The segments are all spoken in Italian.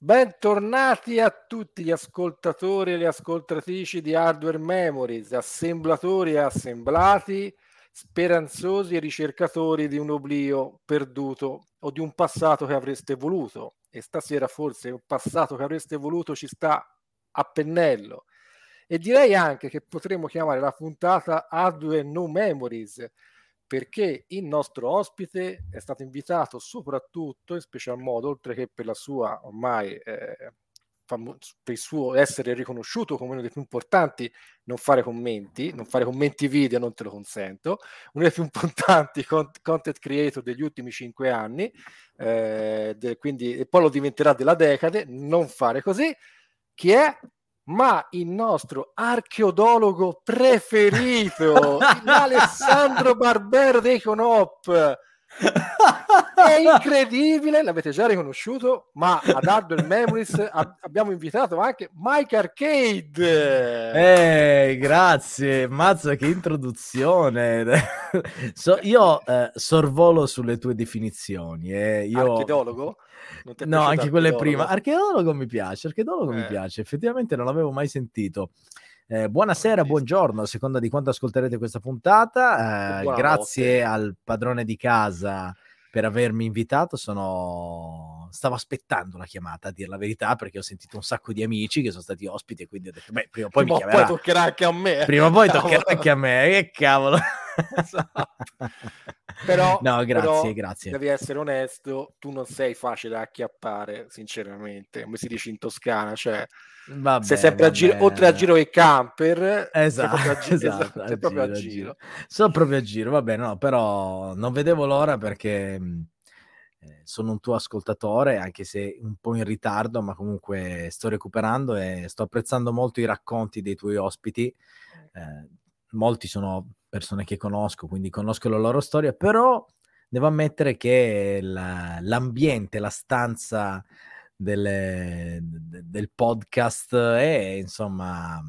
Bentornati a tutti gli ascoltatori e le ascoltatrici di Hardware Memories, assemblatori e assemblati, speranzosi e ricercatori di un oblio perduto o di un passato che avreste voluto. E stasera forse un passato che avreste voluto ci sta a pennello. E direi anche che potremmo chiamare la puntata Hardware No Memories, perché il nostro ospite è stato invitato soprattutto, in special modo, oltre che per la sua ormai eh, per il suo essere riconosciuto come uno dei più importanti, non fare commenti, non fare commenti video, non te lo consento, uno dei più importanti content creator degli ultimi cinque anni, eh, de- quindi, e poi lo diventerà della decade, non fare così. Chi è? Ma il nostro archeodologo preferito, Alessandro Barbero dei Conop. È incredibile, l'avete già riconosciuto, ma ad Hardware Memories abbiamo invitato anche Mike Arcade. Eh, grazie, mazza che introduzione. so, io eh, sorvolo sulle tue definizioni. Eh. Io... Archeologo? No, anche quelle prima. Archeologo mi piace, archeologo eh. mi piace. Effettivamente non l'avevo mai sentito. Eh, buonasera, buongiorno, a seconda di quanto ascolterete questa puntata. Eh, grazie al padrone di casa per avermi invitato. Sono... Stavo aspettando la chiamata, a dire la verità, perché ho sentito un sacco di amici che sono stati ospiti e quindi ho detto, beh, prima o poi prima mi chiamerà. poi toccherà anche a me. Prima o poi toccherà anche a me, che cavolo. Esatto. però, no, grazie, però, grazie. Devi essere onesto, tu non sei facile da acchiappare, sinceramente, come si dice in Toscana, cioè vabbè, sei sempre a giro, oltre a giro e camper, esatto, sei proprio a, gi- esatto, esatto, sei proprio a giro. giro. Sono proprio a giro, vabbè, no, però non vedevo l'ora perché eh, sono un tuo ascoltatore, anche se un po' in ritardo, ma comunque sto recuperando e sto apprezzando molto i racconti dei tuoi ospiti. Eh, molti sono persone che conosco, quindi conosco la loro storia, però devo ammettere che la, l'ambiente, la stanza delle, de, del podcast è insomma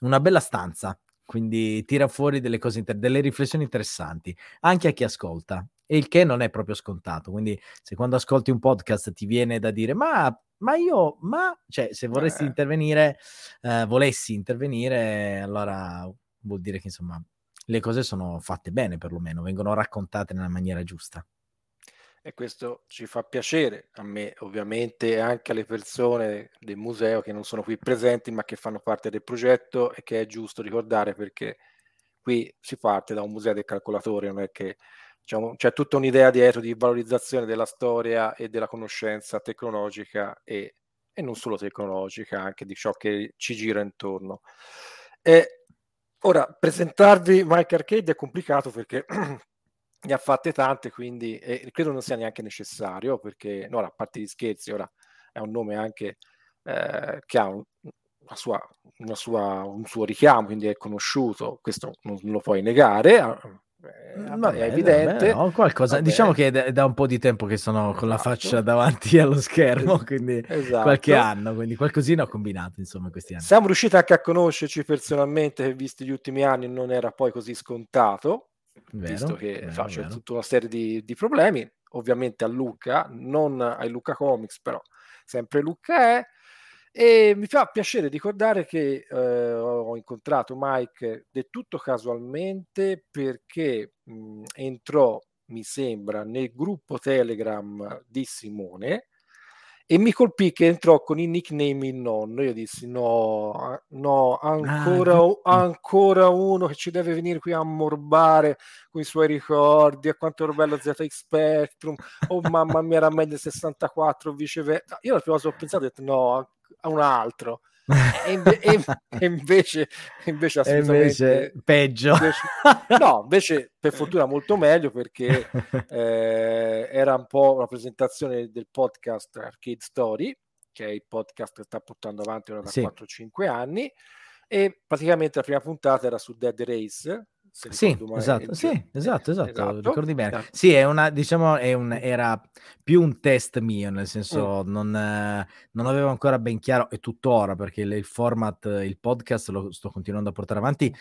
una bella stanza, quindi tira fuori delle cose, inter- delle riflessioni interessanti anche a chi ascolta, e il che non è proprio scontato. Quindi se quando ascolti un podcast ti viene da dire ma ma io, ma, cioè, se vorresti eh. intervenire, eh, volessi intervenire, allora vuol dire che insomma le cose sono fatte bene perlomeno, vengono raccontate nella maniera giusta. E questo ci fa piacere a me, ovviamente, e anche alle persone del museo che non sono qui presenti, ma che fanno parte del progetto e che è giusto ricordare perché qui si parte da un museo del calcolatore, non è che diciamo, c'è tutta un'idea dietro di valorizzazione della storia e della conoscenza tecnologica e, e non solo tecnologica, anche di ciò che ci gira intorno. E Ora, presentarvi Mike Arcade è complicato perché ne ha fatte tante, quindi e credo non sia neanche necessario, perché no, a parte gli scherzi, ora è un nome anche eh, che ha un, una sua, una sua, un suo richiamo, quindi è conosciuto, questo non lo puoi negare, eh, vabbè, è evidente. Vabbè, no, qualcosa, diciamo che è da un po' di tempo che sono con la faccia esatto. davanti allo schermo, quindi esatto. qualche anno, quindi qualcosina ho combinato insomma questi anni. Siamo riusciti anche a conoscerci personalmente, che visti gli ultimi anni non era poi così scontato, vero, visto che vero, faccio vero. tutta una serie di, di problemi, ovviamente a Luca, non ai Luca Comics, però sempre Luca è. E mi fa piacere ricordare che eh, ho incontrato Mike del tutto casualmente perché mh, entrò, mi sembra, nel gruppo Telegram di Simone e mi colpì che entrò con il nickname il nonno. Io dissi: No, no, ancora, ah, ancora uno che ci deve venire qui a morbare con i suoi ricordi. A quanto ero bello ZX Spectrum, oh mamma mia, era meglio 64 viceversa. Io la prima cosa ho pensato: ho detto, No, a un altro. e, inve- e, invece, invece invece, peggio. Invece, no, invece per fortuna molto meglio perché eh, era un po' la presentazione del podcast Arcade Story, che è il podcast che sta portando avanti ora da sì. 4-5 anni. E praticamente la prima puntata era su Dead Race, sì, esatto, sì, esatto, esatto, esatto, ricordi bene. Esatto. Sì, è una, diciamo, è un, era più un test mio, nel senso mm. non, eh, non, avevo ancora ben chiaro, e tuttora, perché il, il, format, il podcast lo sto continuando a portare avanti,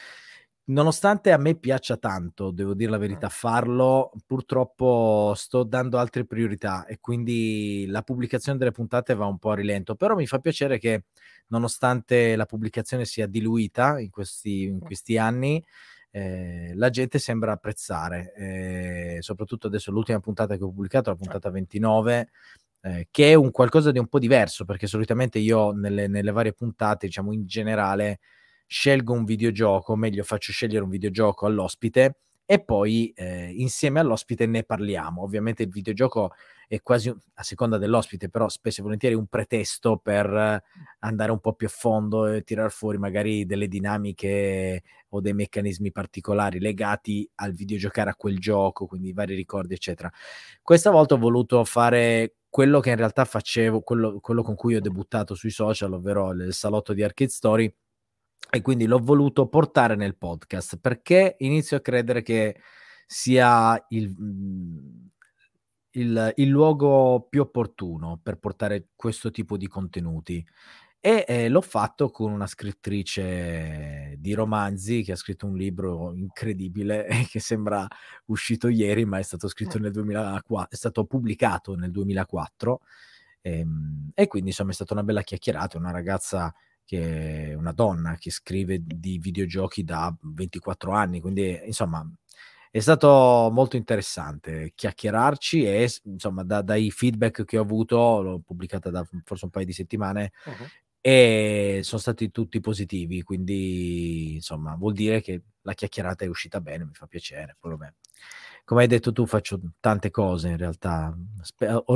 nonostante a me piaccia tanto, devo dire la verità, farlo, purtroppo sto dando altre priorità e quindi la pubblicazione delle puntate va un po' a rilento, però mi fa piacere che nonostante la pubblicazione sia diluita in questi, in questi anni, eh, la gente sembra apprezzare, eh, soprattutto adesso l'ultima puntata che ho pubblicato, la puntata 29, eh, che è un qualcosa di un po' diverso, perché solitamente io nelle, nelle varie puntate, diciamo in generale, scelgo un videogioco, o meglio faccio scegliere un videogioco all'ospite e poi eh, insieme all'ospite ne parliamo. Ovviamente il videogioco è quasi a seconda dell'ospite, però spesso e volentieri un pretesto per andare un po' più a fondo e tirar fuori magari delle dinamiche o dei meccanismi particolari legati al videogiocare a quel gioco, quindi vari ricordi, eccetera. Questa volta ho voluto fare quello che in realtà facevo, quello, quello con cui ho debuttato sui social, ovvero il salotto di Arcade Story e quindi l'ho voluto portare nel podcast perché inizio a credere che sia il, mhmm, il, il luogo più opportuno per portare questo tipo di contenuti. E eh, l'ho fatto con una scrittrice di romanzi che ha scritto un libro incredibile che sembra uscito ieri, ma è stato scritto nel 2004, è stato pubblicato nel 2004. E, ehm, e quindi insomma è stata una bella chiacchierata, una ragazza che è una donna che scrive di videogiochi da 24 anni, quindi insomma è stato molto interessante chiacchierarci e insomma da, dai feedback che ho avuto, l'ho pubblicata da forse un paio di settimane uh-huh. e sono stati tutti positivi, quindi insomma vuol dire che la chiacchierata è uscita bene, mi fa piacere. Poi, vabbè come hai detto tu, faccio tante cose in realtà.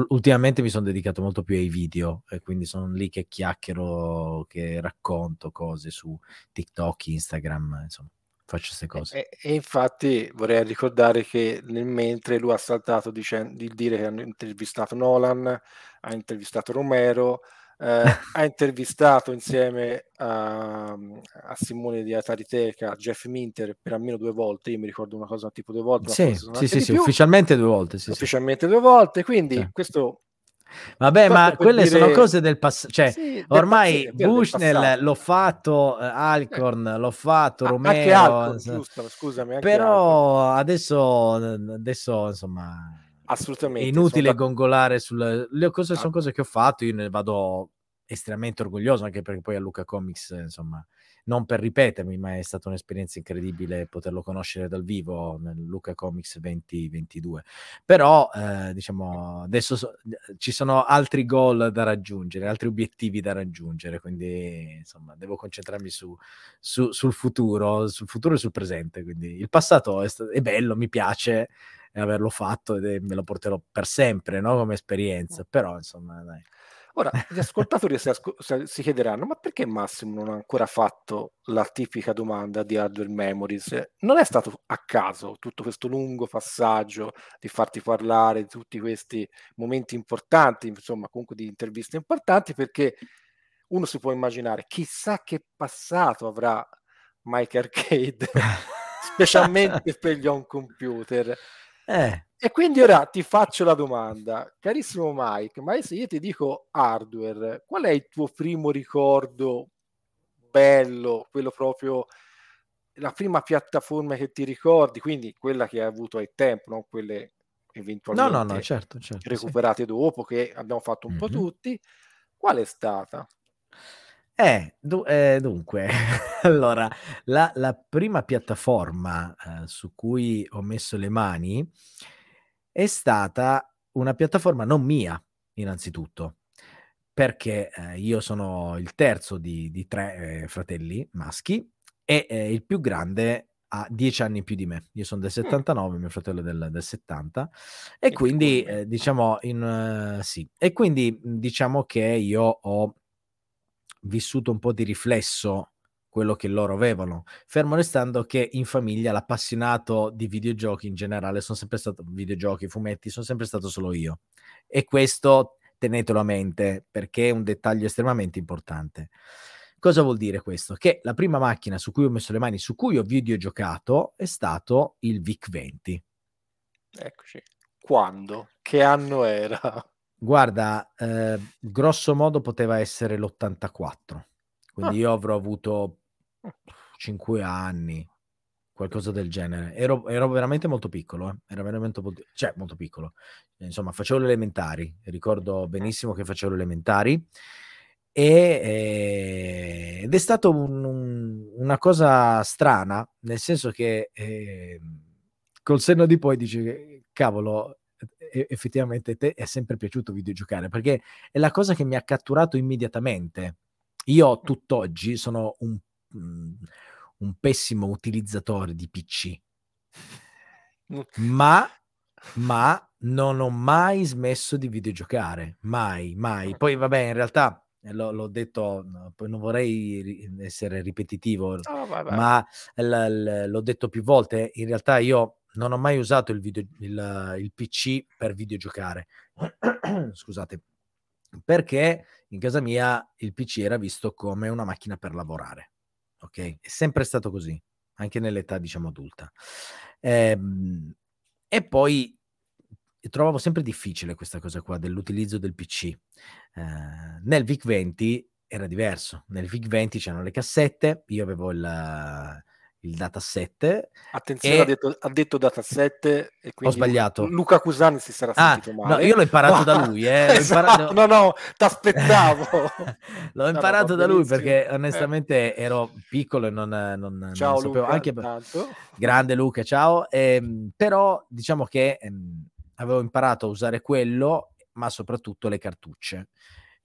ultimamente mi sono dedicato molto più ai video e quindi sono lì che chiacchiero, che racconto cose su TikTok, Instagram, insomma, faccio queste cose. E, e infatti vorrei ricordare che nel mentre lui ha saltato dicendo, di dire che hanno intervistato Nolan, ha intervistato Romero, eh, ha intervistato insieme a, a, Simone di Atariteca Jeff Minter per almeno due volte. Io mi ricordo una cosa tipo due volte. Sì, sì, sì, sì ufficialmente due volte. Sì, ufficialmente due volte. Quindi sì. questo. Vabbè, ma quelle dire... sono cose del passato. Cioè, sì, ormai Bushnell l'ho fatto, uh, Alcorn eh. l'ho fatto, ah, Romero. Anche Alcorn, giusto, scusami. però Alcorn. adesso, adesso, insomma assolutamente. È inutile gongolare sulle le cose, sono cose che ho fatto, io ne vado estremamente orgoglioso, anche perché poi a Luca Comics, insomma, non per ripetermi, ma è stata un'esperienza incredibile poterlo conoscere dal vivo nel Luca Comics 2022. Però, eh, diciamo, adesso so, ci sono altri goal da raggiungere, altri obiettivi da raggiungere, quindi, insomma, devo concentrarmi su, su, sul futuro, sul futuro e sul presente. Quindi il passato è, è bello, mi piace, averlo fatto e me lo porterò per sempre no? come esperienza. Però insomma, dai. Ora, gli ascoltatori si, asco- si, chiederanno: ma perché Massimo non ha ancora fatto la tipica domanda di Hardware Memories? Non è stato a caso tutto questo lungo passaggio di farti parlare di tutti questi momenti importanti, insomma, comunque di interviste importanti, perché uno si può immaginare chissà che passato avrà Mike Arcade, specialmente per gli home computer. Eh. E quindi ora ti faccio la domanda, carissimo Mike, ma se io ti dico hardware, qual è il tuo primo ricordo bello, quello proprio, la prima piattaforma che ti ricordi, quindi quella che hai avuto ai tempo, non quelle eventualmente no, no, no, certo, certo, recuperate sì. dopo, che abbiamo fatto un mm-hmm. po' tutti, qual è stata? Eh, du- eh, dunque, allora, la, la prima piattaforma eh, su cui ho messo le mani è stata una piattaforma non mia, innanzitutto, perché eh, io sono il terzo di, di tre eh, fratelli maschi e eh, il più grande ha dieci anni più di me. Io sono del 79, mio fratello è del, del 70 e quindi eh, diciamo in, sì, e quindi diciamo che io ho vissuto un po' di riflesso quello che loro avevano, fermo restando che in famiglia l'appassionato di videogiochi in generale sono sempre stato videogiochi, fumetti, sono sempre stato solo io. E questo tenetelo a mente perché è un dettaglio estremamente importante. Cosa vuol dire questo? Che la prima macchina su cui ho messo le mani, su cui ho videogiocato, è stato il VIC-20. Eccoci. Quando? Che anno era? Guarda, eh, grosso modo poteva essere l'84, quindi ah. io avrò avuto 5 anni, qualcosa del genere. Ero, ero veramente molto piccolo, eh. era veramente molto, cioè molto piccolo. Insomma, facevo le elementari, ricordo benissimo che facevo le elementari. E, eh, ed è stato un, un, una cosa strana, nel senso che eh, col senno di poi dici cavolo, effettivamente te è sempre piaciuto videgiocare perché è la cosa che mi ha catturato immediatamente. Io tutt'oggi sono un, mm, un pessimo utilizzatore di PC, ma, ma non ho mai smesso di videgiocare, mai, mai. Poi vabbè, in realtà L'ho, l'ho, detto, non vorrei essere ripetitivo, oh, ma l, l, l'ho detto più volte. In realtà io non ho mai usato il, video, il, il PC per videogiocare. Scusate, perché in casa mia il PC era visto come una macchina per lavorare. Ok? È sempre stato così, anche nell'età, diciamo, adulta. Ehm, e poi trovavo sempre difficile questa cosa qua dell'utilizzo del PC. Eh, nel VIC-20 era diverso. Nel VIC-20 c'erano le cassette, io avevo il, il dataset. Attenzione, e... ha, detto, ha detto dataset e quindi Ho sbagliato. Luca Cusani si sarà ah, sentito male. No, io l'ho imparato da lui. Eh. Esatto, imparato... No, no, ti aspettavo. l'ho imparato no, da lui perché onestamente eh. ero piccolo e non, non, ciao, non sapevo. Luca, anche per... Grande Luca, ciao. Eh, però diciamo che ehm, avevo imparato a usare quello, ma soprattutto le cartucce.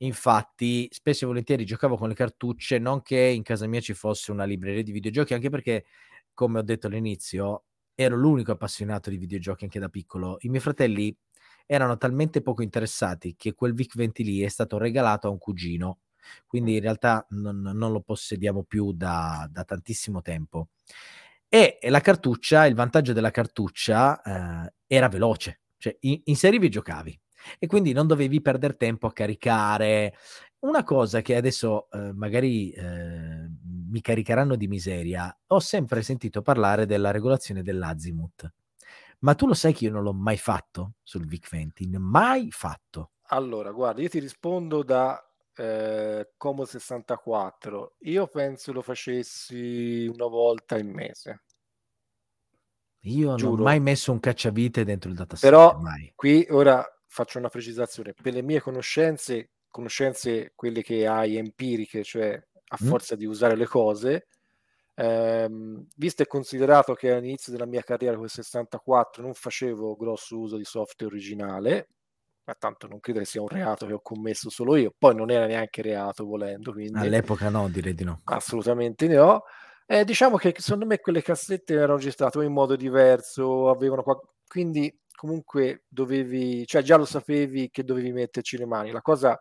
Infatti, spesso e volentieri giocavo con le cartucce, non che in casa mia ci fosse una libreria di videogiochi, anche perché, come ho detto all'inizio, ero l'unico appassionato di videogiochi anche da piccolo. I miei fratelli erano talmente poco interessati che quel VIC-20 lì è stato regalato a un cugino, quindi in realtà non, non lo possediamo più da, da, tantissimo tempo. E la cartuccia, il vantaggio della cartuccia eh, era veloce, cioè in, inserivi e giocavi e quindi non dovevi perdere tempo a caricare. Una cosa che adesso eh, magari eh, mi caricheranno di miseria, ho sempre sentito parlare della regolazione dell'azimut. Ma tu lo sai che io non l'ho mai fatto sul VIC-20, mai fatto. Allora, guarda, io ti rispondo da eh, Como 64. Io penso lo facessi una volta in mese. Io Giuro. non ho mai messo un cacciavite dentro il dataset. Però mai. qui ora faccio una precisazione, per le mie conoscenze, conoscenze quelle che hai empiriche, cioè a mm. forza di usare le cose, ehm, visto e considerato che all'inizio della mia carriera con il 64 non facevo grosso uso di software originale, ma tanto non credo che sia un reato che ho commesso solo io, poi non era neanche reato volendo. Quindi... All'epoca no, direi di no. Assolutamente no. Eh, diciamo che secondo me quelle cassette erano registrate in modo diverso, avevano qua... quindi comunque dovevi, cioè già lo sapevi che dovevi metterci le mani. La cosa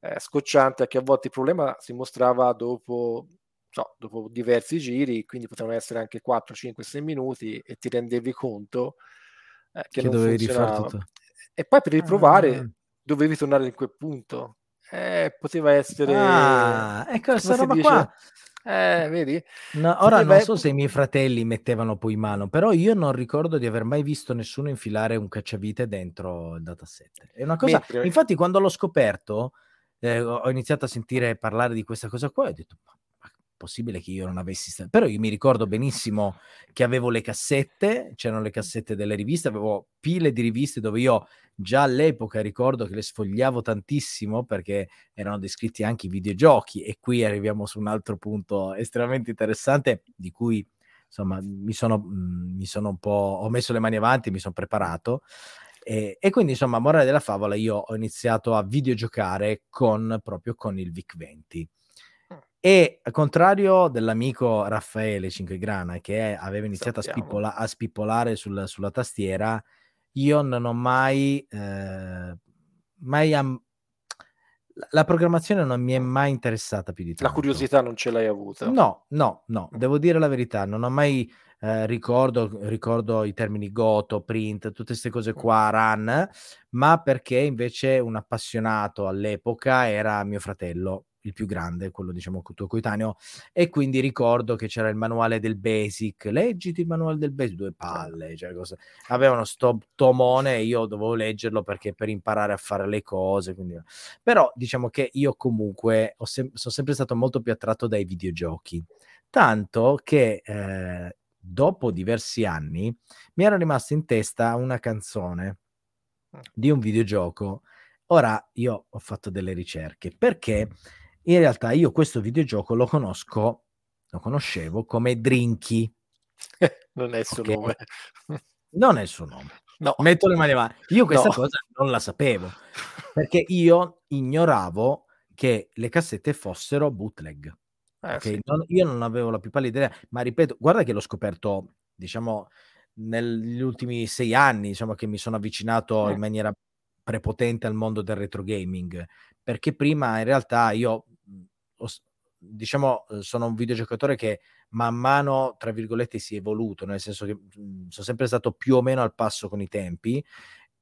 eh, scocciante è che a volte il problema si mostrava dopo, so, dopo diversi giri, quindi potevano essere anche 4, 5, 6 minuti e ti rendevi conto eh, che, che non dovevi funzionava. Tutto. E poi per riprovare ah. dovevi tornare in quel punto. Eh, poteva essere... Ah, ecco, questa roba dice, qua eh, vedi? No, ora non so se i miei fratelli mettevano poi mano, però io non ricordo di aver mai visto nessuno infilare un cacciavite dentro il dataset. È una cosa... Mentre... Infatti quando l'ho scoperto, eh, ho iniziato a sentire parlare di questa cosa qua e ho detto, ma possibile che io non avessi st- però io mi ricordo benissimo che avevo le cassette c'erano le cassette delle riviste avevo pile di riviste dove io già all'epoca ricordo che le sfogliavo tantissimo perché erano descritti anche i videogiochi e qui arriviamo su un altro punto estremamente interessante di cui insomma mi sono, mh, mi sono un po' ho messo le mani avanti mi sono preparato e, e, quindi insomma morale della favola io ho iniziato a videogiocare con proprio con il VIC 20 e al contrario dell'amico Raffaele Cinquegrana che aveva iniziato a, spippola- a, spippolare sul, sulla tastiera, io non ho mai, eh, mai am- la programmazione non mi è mai interessata più di tanto. La curiosità non ce l'hai avuta? No, no, no, devo dire la verità, non ho mai eh, ricordo, ricordo i termini Goto, print, tutte queste cose qua, run, ma perché invece un appassionato all'epoca era mio fratello il più grande, quello diciamo tuo coetaneo, e quindi ricordo che c'era il manuale del Basic, leggiti il manuale del Basic, due palle, cioè cosa... avevano sto tomone e io dovevo leggerlo perché per imparare a fare le cose, quindi... però diciamo che io comunque sem- sono sempre stato molto più attratto dai videogiochi, tanto che eh, dopo diversi anni mi era rimasta in testa una canzone di un videogioco. Ora io ho fatto delle ricerche. Perché in realtà io questo videogioco lo conosco, lo conoscevo come Drinky. non è il suo okay. nome. non è il suo nome. No. Metto le mani avanti. Io questa no. cosa non la sapevo perché io ignoravo che le cassette fossero bootleg. Eh, okay? sì. non, io non avevo la più pallida idea, ma ripeto, guarda che l'ho scoperto, diciamo, negli ultimi sei anni, diciamo che mi sono avvicinato eh. in maniera prepotente al mondo del retro gaming, perché prima in realtà io, diciamo, sono un videogiocatore che man mano, tra virgolette, si è evoluto, nel senso che mh, sono sempre stato più o meno al passo con i tempi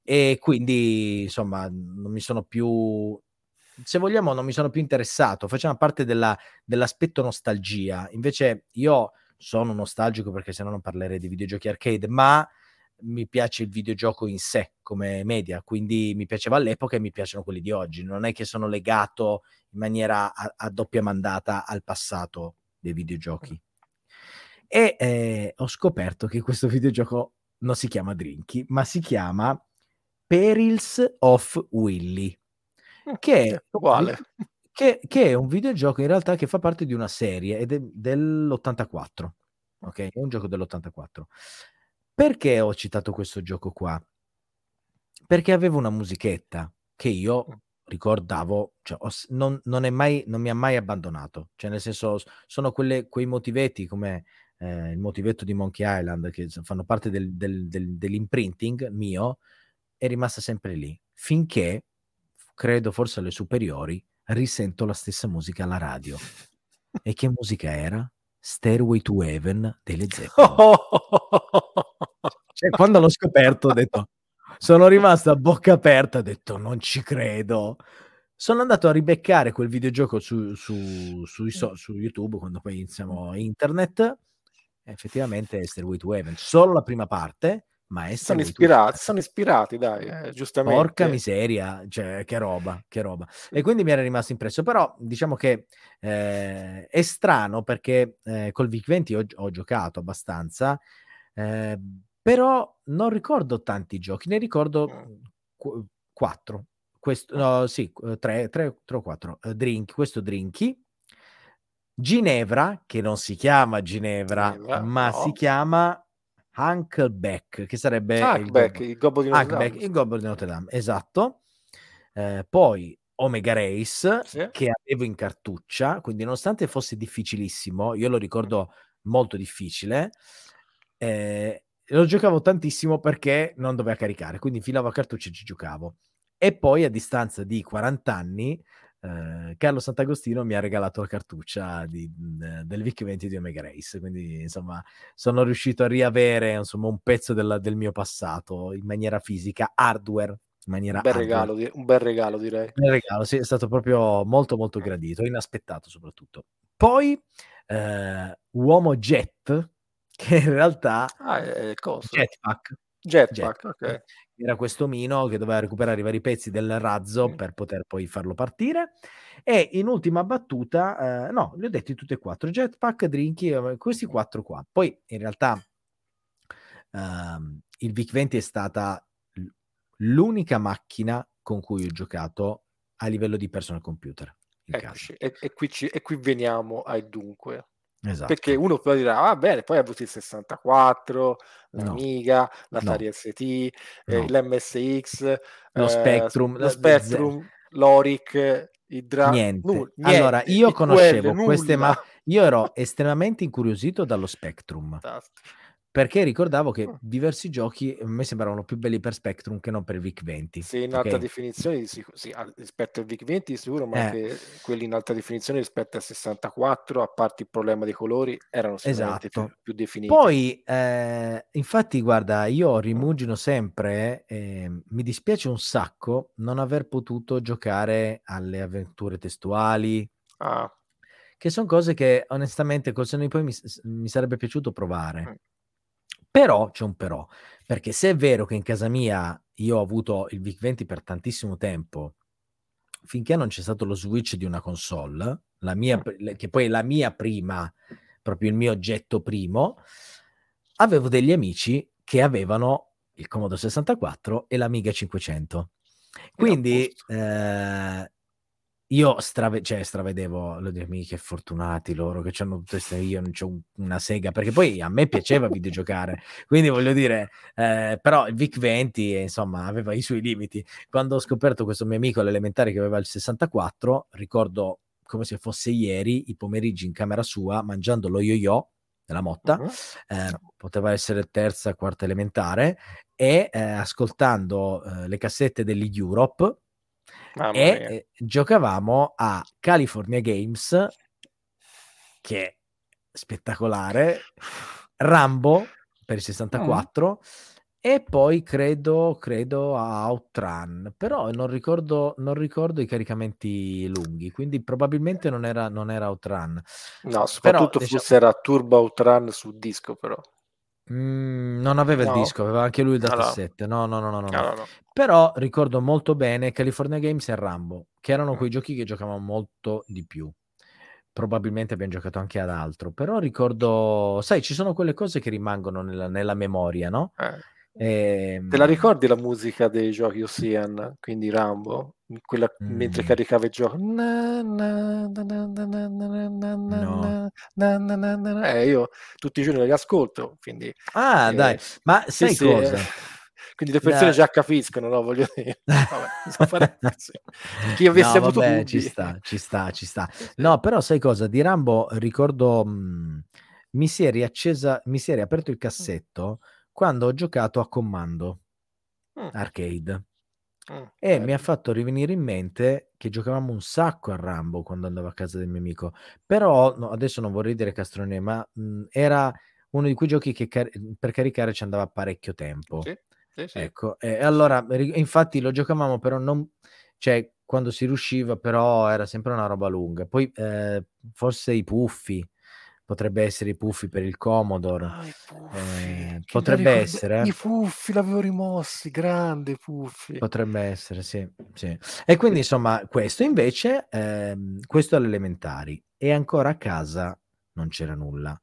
e quindi, insomma, non mi sono più se vogliamo, non mi sono più interessato, faceva parte della, dell'aspetto nostalgia. Invece io sono nostalgico perché se no non parlerei di videogiochi arcade, ma mi piace il videogioco in sé come media, quindi mi piaceva all'epoca e mi piacciono quelli di oggi. Non è che sono legato in maniera a, a doppia mandata al passato dei videogiochi. E eh, ho scoperto che questo videogioco non si chiama Drinky, ma si chiama Perils of Willy che è, uguale. Che, che, è un videogioco in realtà che fa parte di una serie ed è dell'84. Ok, è un gioco dell'84. Perché ho citato questo gioco qua? Perché aveva una musichetta che io ricordavo, cioè, ho, non, non, mai, non, mi ha mai abbandonato. Cioè, nel senso, sono quelle, quei motivetti come eh, il motivetto di Monkey Island che fanno parte del, del, del, dell'imprinting mio, è rimasta sempre lì. Finché credo forse alle superiori, risento la stessa musica alla radio. E che musica era? Stairway to Heaven delle Zeppelin. cioè, quando l'ho scoperto ho detto, sono rimasto a bocca aperta, ho detto non ci credo. Sono andato a ribeccare quel videogioco su, su, su, su YouTube quando poi iniziamo internet. Effettivamente è Stairway to Heaven, solo la prima parte, Maestro sono ispirati, sono ispirati, dai, eh, giustamente. Porca miseria, cioè, che roba, che roba. E quindi mi era rimasto impresso, però diciamo che eh, è strano perché eh, col VIC-20 ho, ho, giocato abbastanza, eh, però non ricordo tanti giochi, ne ricordo mm. qu- quattro. Questo, no, sì, tre, tre, tre o quattro. Uh, drink, questo Drinky. Ginevra, che non si chiama Ginevra, Ginevra ma no. si chiama Huckleback, che sarebbe Huckleback, il, gobbo di Notre Dame. Il gobbo di Notre Dame, esatto. Eh, poi Omega Race, sì. che avevo in cartuccia, quindi nonostante fosse difficilissimo, io lo ricordo molto difficile, eh, lo giocavo tantissimo perché non doveva caricare, quindi infilavo a cartuccia e ci giocavo. E poi a distanza di 40 anni eh, Carlo Sant'Agostino mi ha regalato la cartuccia di, del VIC 20 di Omega Race, quindi insomma sono riuscito a riavere insomma, un pezzo della, del mio passato in maniera fisica, hardware. In maniera un, bel regalo, un bel regalo direi. Un bel regalo, sì, è stato proprio molto molto gradito, inaspettato soprattutto. Poi eh, Uomo Jet, che in realtà... Ah, è cosa? Jetpack. Jetpack, Jetpack. ok era questo omino che doveva recuperare i vari pezzi del razzo mm. per poter poi farlo partire. E in ultima battuta, eh, no, li ho detti tutti e quattro: Jetpack, Drinky, eh, questi quattro qua. Poi in realtà ehm, il VIC-20 è stata l'unica macchina con cui ho giocato a livello di personal computer. E, e, qui ci, e qui veniamo ai dunque. Esatto. Perché uno poi dirà, va ah, bene, poi ha avuto il 64, l'Amiga, no. l'Atari no. ST, eh, no. l'MSX, lo eh, Spectrum, lo Spectrum, l'Oric, il Dra- niente. Nulla, niente. Allora, io conoscevo queste, ma io ero estremamente incuriosito dallo Spectrum. Fantastico perché ricordavo che ah. diversi giochi a me sembravano più belli per Spectrum che non per VIC-20. Sì, in alta okay. definizione sì, rispetto al VIC-20 sicuro, ma eh. anche quelli in alta definizione rispetto al 64, a parte il problema dei colori, erano sicuramente esatto. più, più, definiti. Poi, eh, infatti, guarda, io rimugino sempre, eh, mi dispiace un sacco non aver potuto giocare alle avventure testuali. Ah. Che sono cose che onestamente col senno di poi mi, mi sarebbe piaciuto provare. Mm però c'è un però, perché se è vero che in casa mia io ho avuto il VIC-20 per tantissimo tempo, finché non c'è stato lo switch di una console, la mia, che poi è la mia prima, proprio il mio oggetto primo, avevo degli amici che avevano il Commodore 64 e l'Amiga 500. Quindi eh, io strave- cioè, stravedevo, lo dico, che fortunati loro che hanno tutte queste, io non ho una sega, perché poi a me piaceva videgiocare, quindi voglio dire, eh, però il VIC 20 insomma aveva i suoi limiti. Quando ho scoperto questo mio amico all'elementare che aveva il 64, ricordo come se fosse ieri, i pomeriggi in camera sua, mangiando lo yo-yo della Motta, uh-huh. eh, poteva essere terza, quarta elementare, e eh, ascoltando eh, le cassette degli Europe, Mamma e eh, giocavamo a California Games, che è spettacolare, Rambo per il 64 mm. e poi credo, credo a Outrun, però non ricordo, non ricordo i caricamenti lunghi, quindi probabilmente non era, non era Outrun. No, soprattutto però, forse diciamo... era Turbo Outrun su disco però. Mm, non aveva no. il disco, aveva anche lui il datasette. No, no, no, no, no, no. Però ricordo molto bene California Games e Rambo, che erano mm. quei giochi che giocavamo molto di più. Probabilmente abbiamo giocato anche ad altro, però ricordo, sai, ci sono quelle cose che rimangono nella, nella memoria, no? Eh. E... Ehm, Te la ricordi la musica dei giochi Ocean, quindi Rambo? Quella, mm. Mentre caricava il gioco. No. Eh, io tutti i giorni li ascolto, quindi... Ah, eh, dai, ma sai sì, cosa? Sì, quindi le persone da... già capiscono, no? Voglio dire. Vabbè, Chi avesse no, avuto vabbè, ci sta, ci sta, ci sta. No, però sai cosa? Di Rambo ricordo... Mh, mi si è riaccesa, mi si è riaperto il cassetto quando ho giocato a Commando mm. Arcade. Mm, e bello. mi ha fatto rivenire in mente che giocavamo un sacco a Rambo quando andavo a casa del mio amico. Però no, adesso non vorrei dire castrone, ma mh, mhmm, era uno di quei giochi che car- per caricare ci andava parecchio tempo. Sì, sì, sì. Ecco, e allora infatti lo giocavamo, però non cioè quando si riusciva, però era sempre una roba lunga. Poi eh, forse i puffi potrebbe essere i puffi per il Commodore. Ah, eh, potrebbe essere. I puffi l'avevo rimossi, grande puffi. Potrebbe essere, sì, sì. E quindi insomma questo invece, ehm, questo alle elementari e ancora a casa non c'era nulla.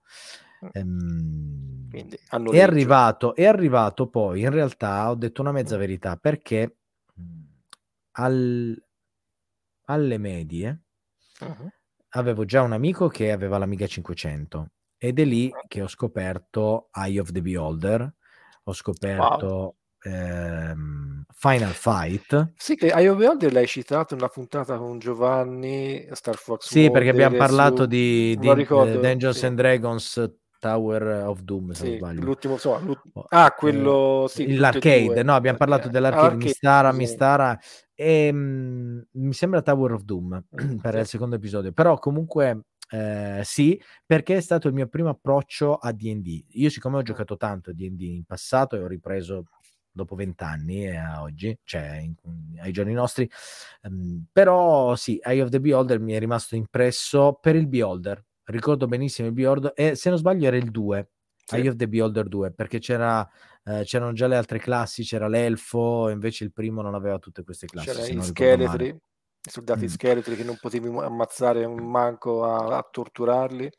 Mm. Ehm, quindi, è, arrivato, è arrivato poi, in realtà ho detto una mezza verità perché al, alle medie uh-huh avevo già un amico che aveva l'Amiga 500 ed è lì che ho scoperto Eye of the Beholder, ho scoperto wow. ehm, Final Fight. Sì, che Eye of the Beholder l'hai citato in una puntata con Giovanni, Star Fox. Sì, perché abbiamo parlato su... di, di ricordo, uh, Dungeons sì. and Dragons Tower of Doom, se sì, non L'ultimo, insomma, l'ultimo... Oh, ah, quello... Eh, sì, l'arcade, no, abbiamo parlato dell'arcade, arcade, Mistara, sì. Mistara, e mh, mi sembra Tower of Doom mm, per sì. il secondo episodio, però comunque eh, sì, perché è stato il mio primo approccio a D&D. Io siccome ho mm. giocato tanto a D&D in passato e ho ripreso dopo vent'anni e a oggi, cioè in, ai giorni nostri, um, però sì, Eye of the Beholder mi è rimasto impresso per il Beholder, ricordo benissimo il Beholder e se non sbaglio era il 2 sì. Eye of the Beholder 2 perché c'era, eh, c'erano già le altre classi c'era l'elfo invece il primo non aveva tutte queste classi c'era gli scheletri i soldati mm. scheletri che non potevi ammazzare un manco a, a torturarli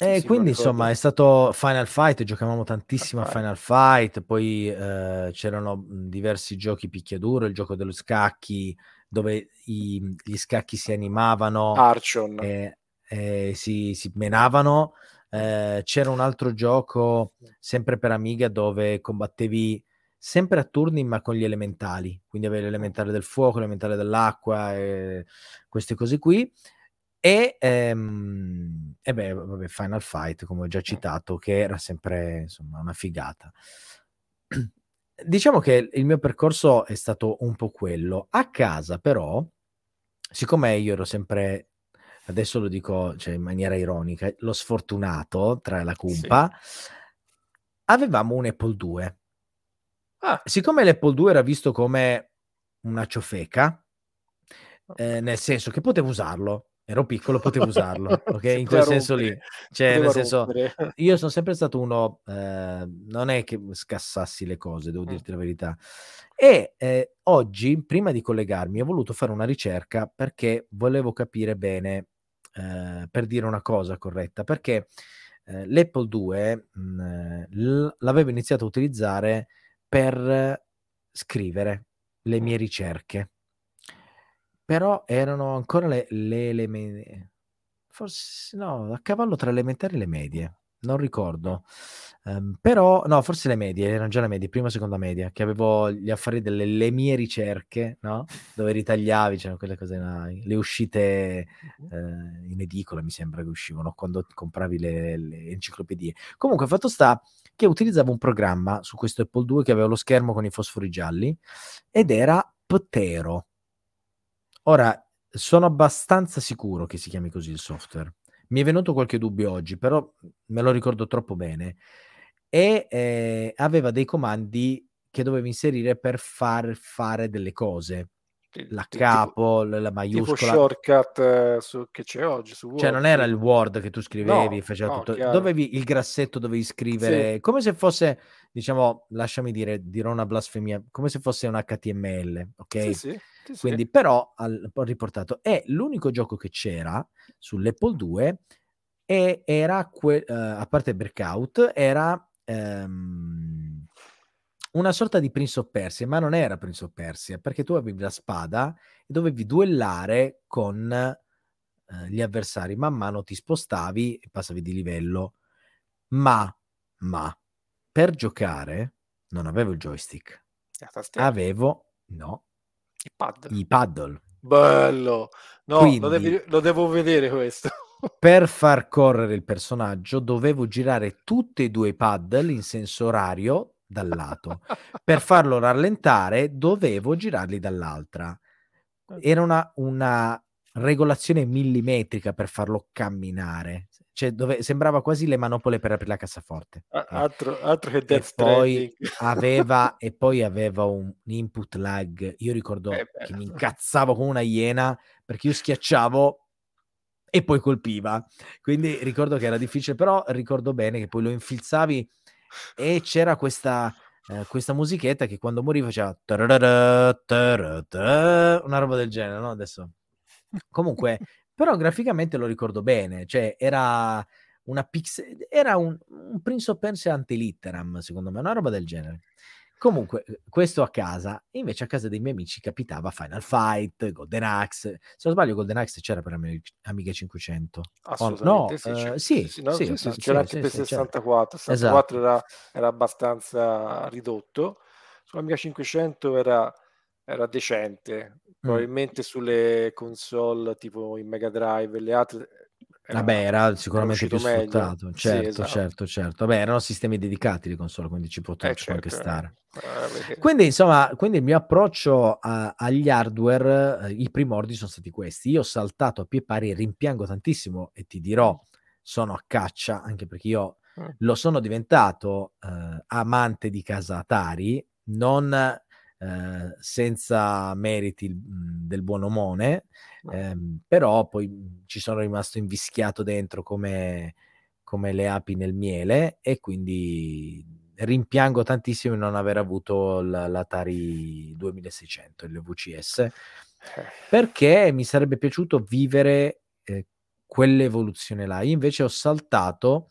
e sì, quindi insomma è stato Final Fight, giocavamo tantissimo a Final Fight, poi eh, c'erano diversi giochi picchiaduro, il gioco dello scacchi dove i, gli scacchi si animavano. Archon. E, eh, si, si, menavano. Eh, c'era un altro gioco sempre per Amiga dove combattevi sempre a turni ma con gli elementali, quindi avevi l'elementare del fuoco, l'elementare dell'acqua e queste cose qui. E, ehm, e beh, vabbè, Final Fight, come ho già citato, che era sempre insomma una figata. Diciamo che il mio percorso è stato un po' quello. A casa, però, siccome io ero sempre adesso lo dico cioè, in maniera ironica, lo sfortunato tra la cumpa, sì. avevamo un Apple 2. Ah. Siccome l'Apple 2 era visto come una ciofeca, eh, nel senso che potevo usarlo, ero piccolo, potevo usarlo, ok? In quel senso lì, cioè, nel senso, io sono sempre stato uno, eh, non è che scassassi le cose, devo mm. dirti la verità. E eh, oggi, prima di collegarmi, ho voluto fare una ricerca perché volevo capire bene eh, per dire una cosa corretta, perché eh, l'Apple 2 mh, l- l'avevo iniziato a utilizzare per scrivere le mie ricerche. Però erano ancora le, le, le forse no, a cavallo tra le elementari e le medie, non ricordo. Um, però no, forse le medie, erano già le medie, prima o seconda media, che avevo gli affari delle le mie ricerche, no? Dove ritagliavi, c'erano quelle cose, no? le uscite eh, in edicola, mi sembra che uscivano quando compravi le, le enciclopedie. Comunque, fatto sta che utilizzavo un programma su questo Apple 2 che aveva lo schermo con i fosfori gialli ed era Ptero. Ora, sono abbastanza sicuro che si chiami così il software. Mi è venuto qualche dubbio oggi, però me lo ricordo troppo bene. E eh, aveva dei comandi che dovevi inserire per far fare delle cose la capo, tipo, la maiuscola. Tipo shortcut eh, su, che c'è oggi su Word. Cioè non era il Word che tu scrivevi, no, faceva no, tutto. Chiaro. Dovevi il grassetto dovevi scrivere sì. come se fosse, diciamo, lasciami dire, dirò una blasfemia, come se fosse un HTML, ok? Sì, sì, sì Quindi però al, ho riportato è l'unico gioco che c'era sull'Apple 2 e era que- uh, a parte Breakout era um, una sorta di Prince of Persia, ma non era Prince of Persia, perché tu avevi la spada e dovevi duellare con eh, gli avversari, man mano ti spostavi e passavi di livello, ma, ma, per giocare non avevo il joystick, avevo, no, i paddle. I paddle. Bello! No, Quindi, lo, devi, lo devo vedere questo. per far correre il personaggio dovevo girare tutti e due i paddle in senso orario dal lato. per farlo rallentare dovevo girarli dall'altra. Era una, una regolazione millimetrica per farlo camminare. Cioè, dove sembrava quasi le manopole per aprire la cassaforte. A- altro, altro, che Death e poi aveva E poi aveva un input lag. Io ricordo eh che mi incazzavo come una iena perché io schiacciavo e poi colpiva. Quindi ricordo che era difficile, però ricordo bene che poi lo infilzavi e c'era questa, eh, questa musichetta che quando moriva faceva una roba del genere, no? Adesso comunque, però graficamente lo ricordo bene, cioè era una pixel, era un, un Prince of Persia antelitteram, secondo me, una roba del genere. Comunque, eh, questo a casa, invece a casa dei miei amici capitava Final Fight, Golden Axe. Se non sbaglio, Golden Axe c'era per Amiga 500. Assolutamente, oh, no, sì, sì, no, sì, sì, sì, c'era anche per 64. 64 era, era, abbastanza ridotto. Sull'Amiga 500 era, era decente. Mm. Probabilmente mm. sulle console tipo in Mega Drive e le altre era, Vabbè, era sicuramente più sfruttato, meglio. certo, sì, esatto. certo, certo. Vabbè, erano sistemi dedicati le console, quindi ci può, eh, certo, anche stare. Eh, quindi, insomma, quindi il mio approccio a, agli hardware, eh, i primordi sono stati questi. Io ho saltato a pie pari, rimpiango tantissimo e ti dirò, mm. sono a caccia, anche perché io mm. lo sono diventato eh, amante di casa Atari, non eh, senza meriti mhmm, del buon omone, ehm, però poi mhmm, ci sono rimasto invischiato dentro come, come le api nel miele e quindi rimpiango tantissimo di non aver avuto l'Atari 2600, il VCS, perché mi sarebbe piaciuto vivere eh, quell'evoluzione là. Io invece ho saltato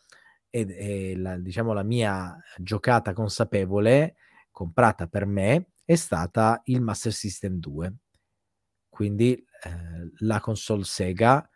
e, e la, diciamo la mia giocata consapevole comprata per me è stata il Master System 2, quindi eh, la console Sega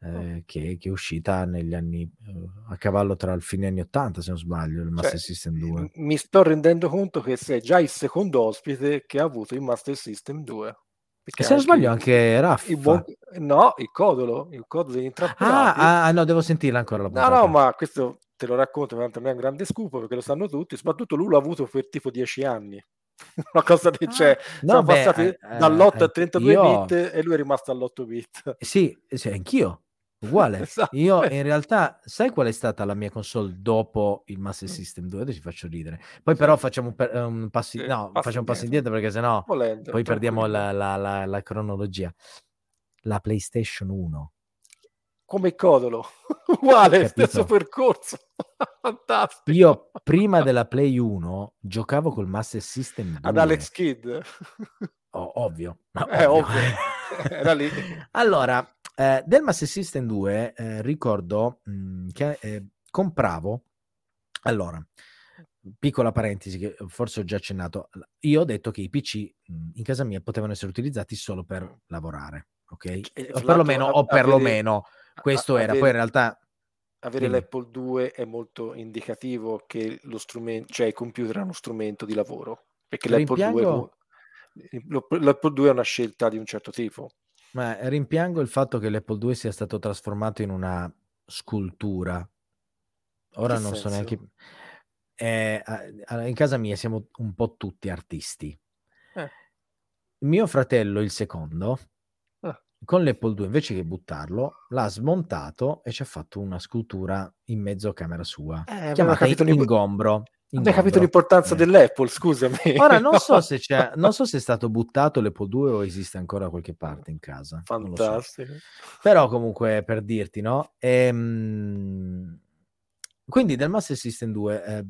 eh, che, che, è uscita negli anni eh, a cavallo tra il fine anni 80 se non sbaglio il Master cioè, System 2 mi sto rendendo conto che sei già il secondo ospite che ha avuto il Master System 2 e se non sbaglio anche Raffa il buon... no il codolo il codolo intrappolati ah, ah, no devo sentirla ancora la puntata. no no ma questo te lo racconto tanto non è un grande scoop perché lo sanno tutti soprattutto lui l'ha avuto per tipo 10 anni una cosa che c'è. Ah, no, Siamo beh, passati eh, dall'8 a 32 io... bit e lui è rimasto all'8 bit. Sì, sì anch'io. Uguale. esatto. Io in realtà, sai qual è stata la mia console dopo il Master mm. System 2? Adesso ti faccio ridere. Poi sì. però facciamo un, per, un passi, sì, no, facciamo un passo indietro perché sennò Volendo, poi perdiamo la, la, la, la cronologia. La PlayStation 1 come Codolo, uguale, stesso percorso. Fantastico. Io prima della Play 1 giocavo col Master System 2. Ad Alex Kidd. Oh, ovvio. Eh, ovvio. ovvio. Era lì. Allora, eh, del Master System 2 eh, ricordo mh, mm, che eh, compravo, allora, piccola parentesi che forse ho già accennato, io ho detto che i PC in casa mia potevano essere utilizzati solo per lavorare, ok? O perlomeno, o perlomeno questo era, poi in realtà... Avere dimmi. l'Apple 2 è molto indicativo che lo strumento, cioè il computer è uno strumento di lavoro, perché l'Apple 2, l'Apple 2 è una scelta di un certo tipo. Ma rimpiango il fatto che l'Apple 2 sia stato trasformato in una scultura. Ora non senso? so neanche eh, in casa mia siamo un po' tutti artisti. Eh. Mio fratello, il secondo, eh. Con l'Apple 2, invece che buttarlo, l'ha smontato e ci ha fatto una scultura in mezzo a camera sua, eh, chiamata Ingombro. Non hai capito l'importanza eh. dell'Apple, scusami. Ora non so, se c'è, non so se è stato buttato l'Apple 2 o esiste ancora da qualche parte in casa. Fantastico. So. Però comunque per dirti, no? Ehm, quindi del Master System 2 eh,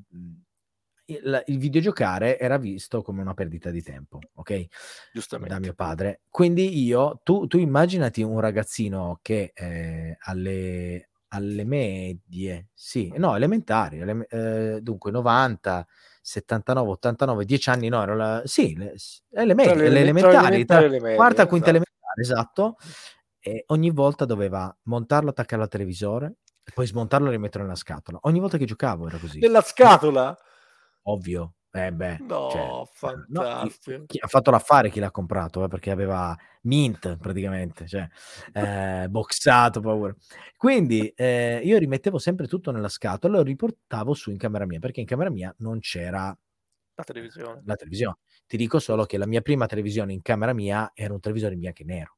il, il, videogiocare era visto come una perdita di tempo, ok? Giustamente. Da mio padre. Quindi io, tu, tu immaginati un ragazzino che eh, alle, alle medie, sì, no, elementari, ele, eh, dunque 90, 79, 89, 10 anni, no, ero la, sì, le, le, medie, le, le elementari, tra, medie, quarta, quinta esatto. elementare, esatto, e ogni volta doveva montarlo, attaccarlo al televisore, poi smontarlo e rimetterlo nella scatola. Ogni volta che giocavo era così. Nella scatola? Ovvio. Eh beh, no, cioè, fantastico. No, chi, chi, ha fatto l'affare chi l'ha comprato, eh, perché aveva mint praticamente, cioè eh, boxato, paura. Quindi eh, io rimettevo sempre tutto nella scatola e lo riportavo su in camera mia, perché in camera mia non c'era la televisione. La televisione. Ti dico solo che la mia prima televisione in camera mia era un televisore in bianco e nero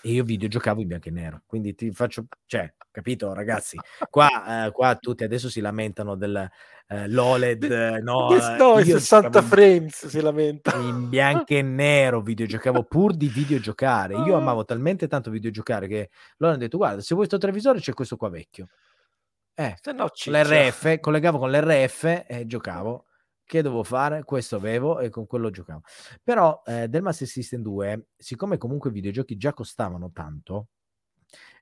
e io videogiocavo in bianco e nero. Quindi ti faccio, cioè, capito, ragazzi? Qua, eh, qua tutti adesso si lamentano del eh, l'OLED, no? No, i 60 frames si lamentano. In bianco e nero videogiocavo pur di videogiocare. Io amavo talmente tanto videogiocare che loro hanno detto: Guarda, se vuoi questo televisore, c'è questo qua vecchio. Eh, no, l'RF, collegavo con l'RF e giocavo che dovevo fare? Questo avevo e con quello giocavo. Però eh, del Master System 2, siccome comunque i videogiochi già costavano tanto,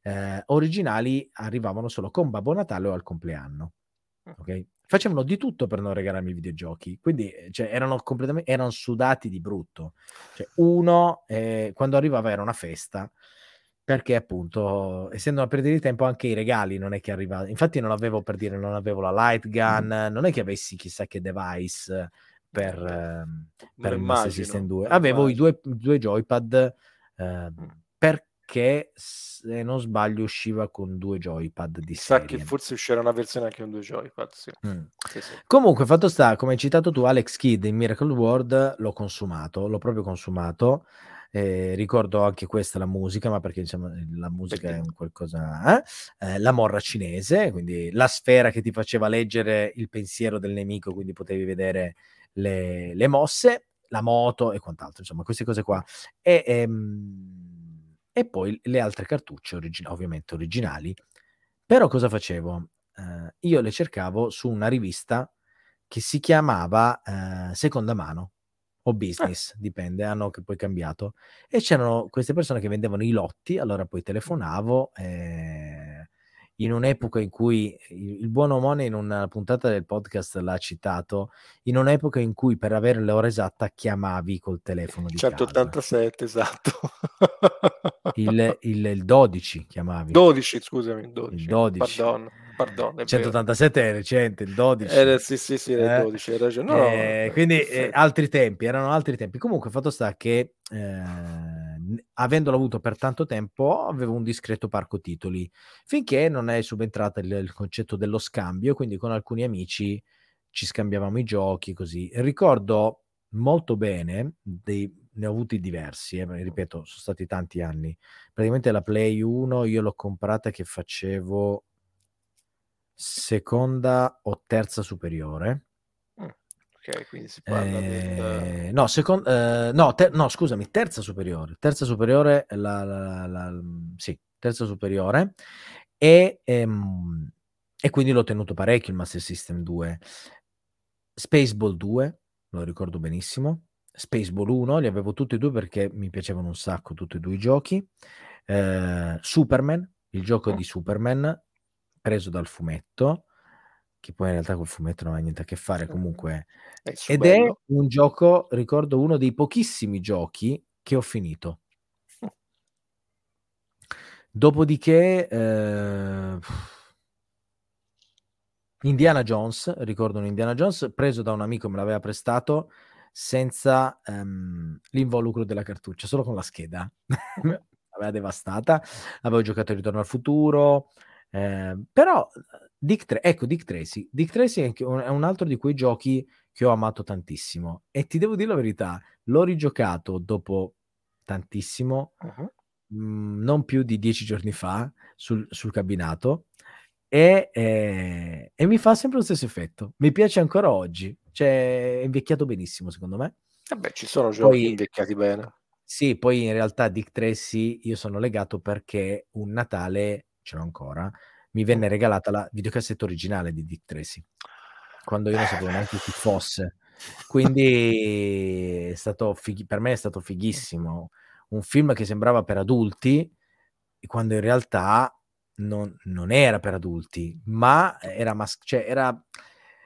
eh, originali arrivavano solo con Babbo Natale o al compleanno. Ok? Facevano di tutto per non regalarmi i videogiochi, quindi eh, cioè, erano completamente erano sudati di brutto. Cioè, uno, eh, quando arrivava era una festa, perché appunto essendo una perdita di tempo anche i regali non è che arriva infatti non avevo per dire non avevo la light gun mm. non è che avessi chissà che device per, eh, per il Master System 2 avevo immagino. i due, due joypad eh, perché se non sbaglio usciva con due joypad di Sa serie. che forse uscirà una versione anche con due joypad sì. Mm. Sì, sì. comunque fatto sta come hai citato tu Alex Kidd in Miracle World l'ho consumato l'ho proprio consumato eh, ricordo anche questa la musica, ma perché insomma la musica perché? è un qualcosa. Eh? Eh, la morra cinese, quindi la sfera che ti faceva leggere il pensiero del nemico, quindi potevi vedere le, le mosse, la moto e quant'altro, insomma, queste cose qua. E, ehm, e poi le altre cartucce, origin- ovviamente originali. Però cosa facevo? Eh, io le cercavo su una rivista che si chiamava eh, Seconda Mano o business, eh. dipende, hanno poi cambiato. E c'erano queste persone che vendevano i lotti, allora poi telefonavo. Eh, in un'epoca in cui il, buon Omone in una puntata del podcast l'ha citato, in un'epoca in cui per avere l'ora esatta chiamavi col telefono di 187, casa. esatto. il, il, il, 12 chiamavi. 12, scusami, 12. Il 12. Pardon. Pardon, 187 è recente, il 12. Eh, sì, sì, sì, il 12, hai ragione. No, eh, quindi eh, altri tempi, erano altri tempi. Comunque, fatto sta che eh, avendolo avuto per tanto tempo, avevo un discreto parco titoli, finché non è subentrato il, il concetto dello scambio, quindi con alcuni amici ci scambiavamo i giochi, così. Ricordo molto bene, dei, ne ho avuti diversi, eh, ripeto, sono stati tanti anni. Praticamente la Play 1 io l'ho comprata che facevo seconda o terza superiore. Mm, ok, quindi si parla eh, del... No, second, eh, no, ter- no, scusami, terza superiore. Terza superiore, la, la, la, sì, terza superiore. E, ehm, e quindi l'ho tenuto parecchio il Master System 2. Spaceball 2, lo ricordo benissimo. Spaceball 1, li avevo tutti e due perché mi piacevano un sacco tutti e due i giochi. Eh, Superman, il gioco mm. di Superman, preso dal fumetto, che poi in realtà col fumetto non ha niente a che fare comunque. È Ed è un gioco, ricordo uno dei pochissimi giochi che ho finito. Dopodiché eh, Indiana Jones, ricordo un Indiana Jones preso da un amico, me l'aveva prestato senza um, l'involucro della cartuccia, solo con la scheda. L'aveva devastata. Avevo giocato Ritorno al futuro. Eh, però Dick, Tra- ecco, Dick Tracy. Dick Tracy è un altro di quei giochi che ho amato tantissimo. E ti devo dire la verità, l'ho rigiocato dopo tantissimo, uh-huh. mh, non più di dieci giorni fa, sul, sul cabinato. E, e, e, mi fa sempre lo stesso effetto. Mi piace ancora oggi. Cioè, è invecchiato benissimo, secondo me. Vabbè, ci sono giochi poi, invecchiati bene. Sì, poi in realtà Dick Tracy io sono legato perché un Natale, ce l'ho ancora, mi venne regalata la videocassetta originale di Dick Tracy, quando io non sapevo neanche chi fosse. Quindi è stato fighi- per me è stato fighissimo. Un film che sembrava per adulti, quando in realtà non, non era per adulti, ma era, mas- cioè era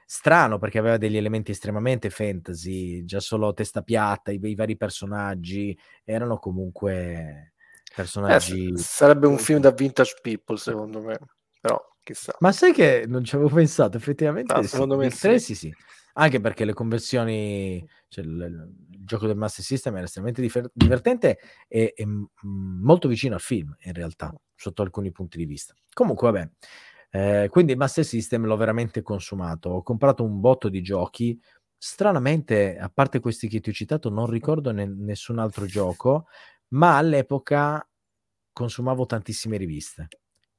strano perché aveva degli elementi estremamente fantasy, già solo testa piatta, i, i vari personaggi erano comunque personaggi... Eh, sarebbe un film da vintage people secondo me, però chissà. Ma sai che non ci avevo pensato, effettivamente... No, secondo me sì. sì, sì. Anche perché le conversioni, cioè il, il, gioco del Master System era estremamente difer- divertente e, e m- molto vicino al film, in realtà, sotto alcuni punti di vista. Comunque, vabbè, eh, quindi il Master System l'ho veramente consumato. Ho comprato un botto di giochi. Stranamente, a parte questi che ti ho citato, non ricordo ne- nessun altro gioco, ma all'epoca consumavo tantissime riviste.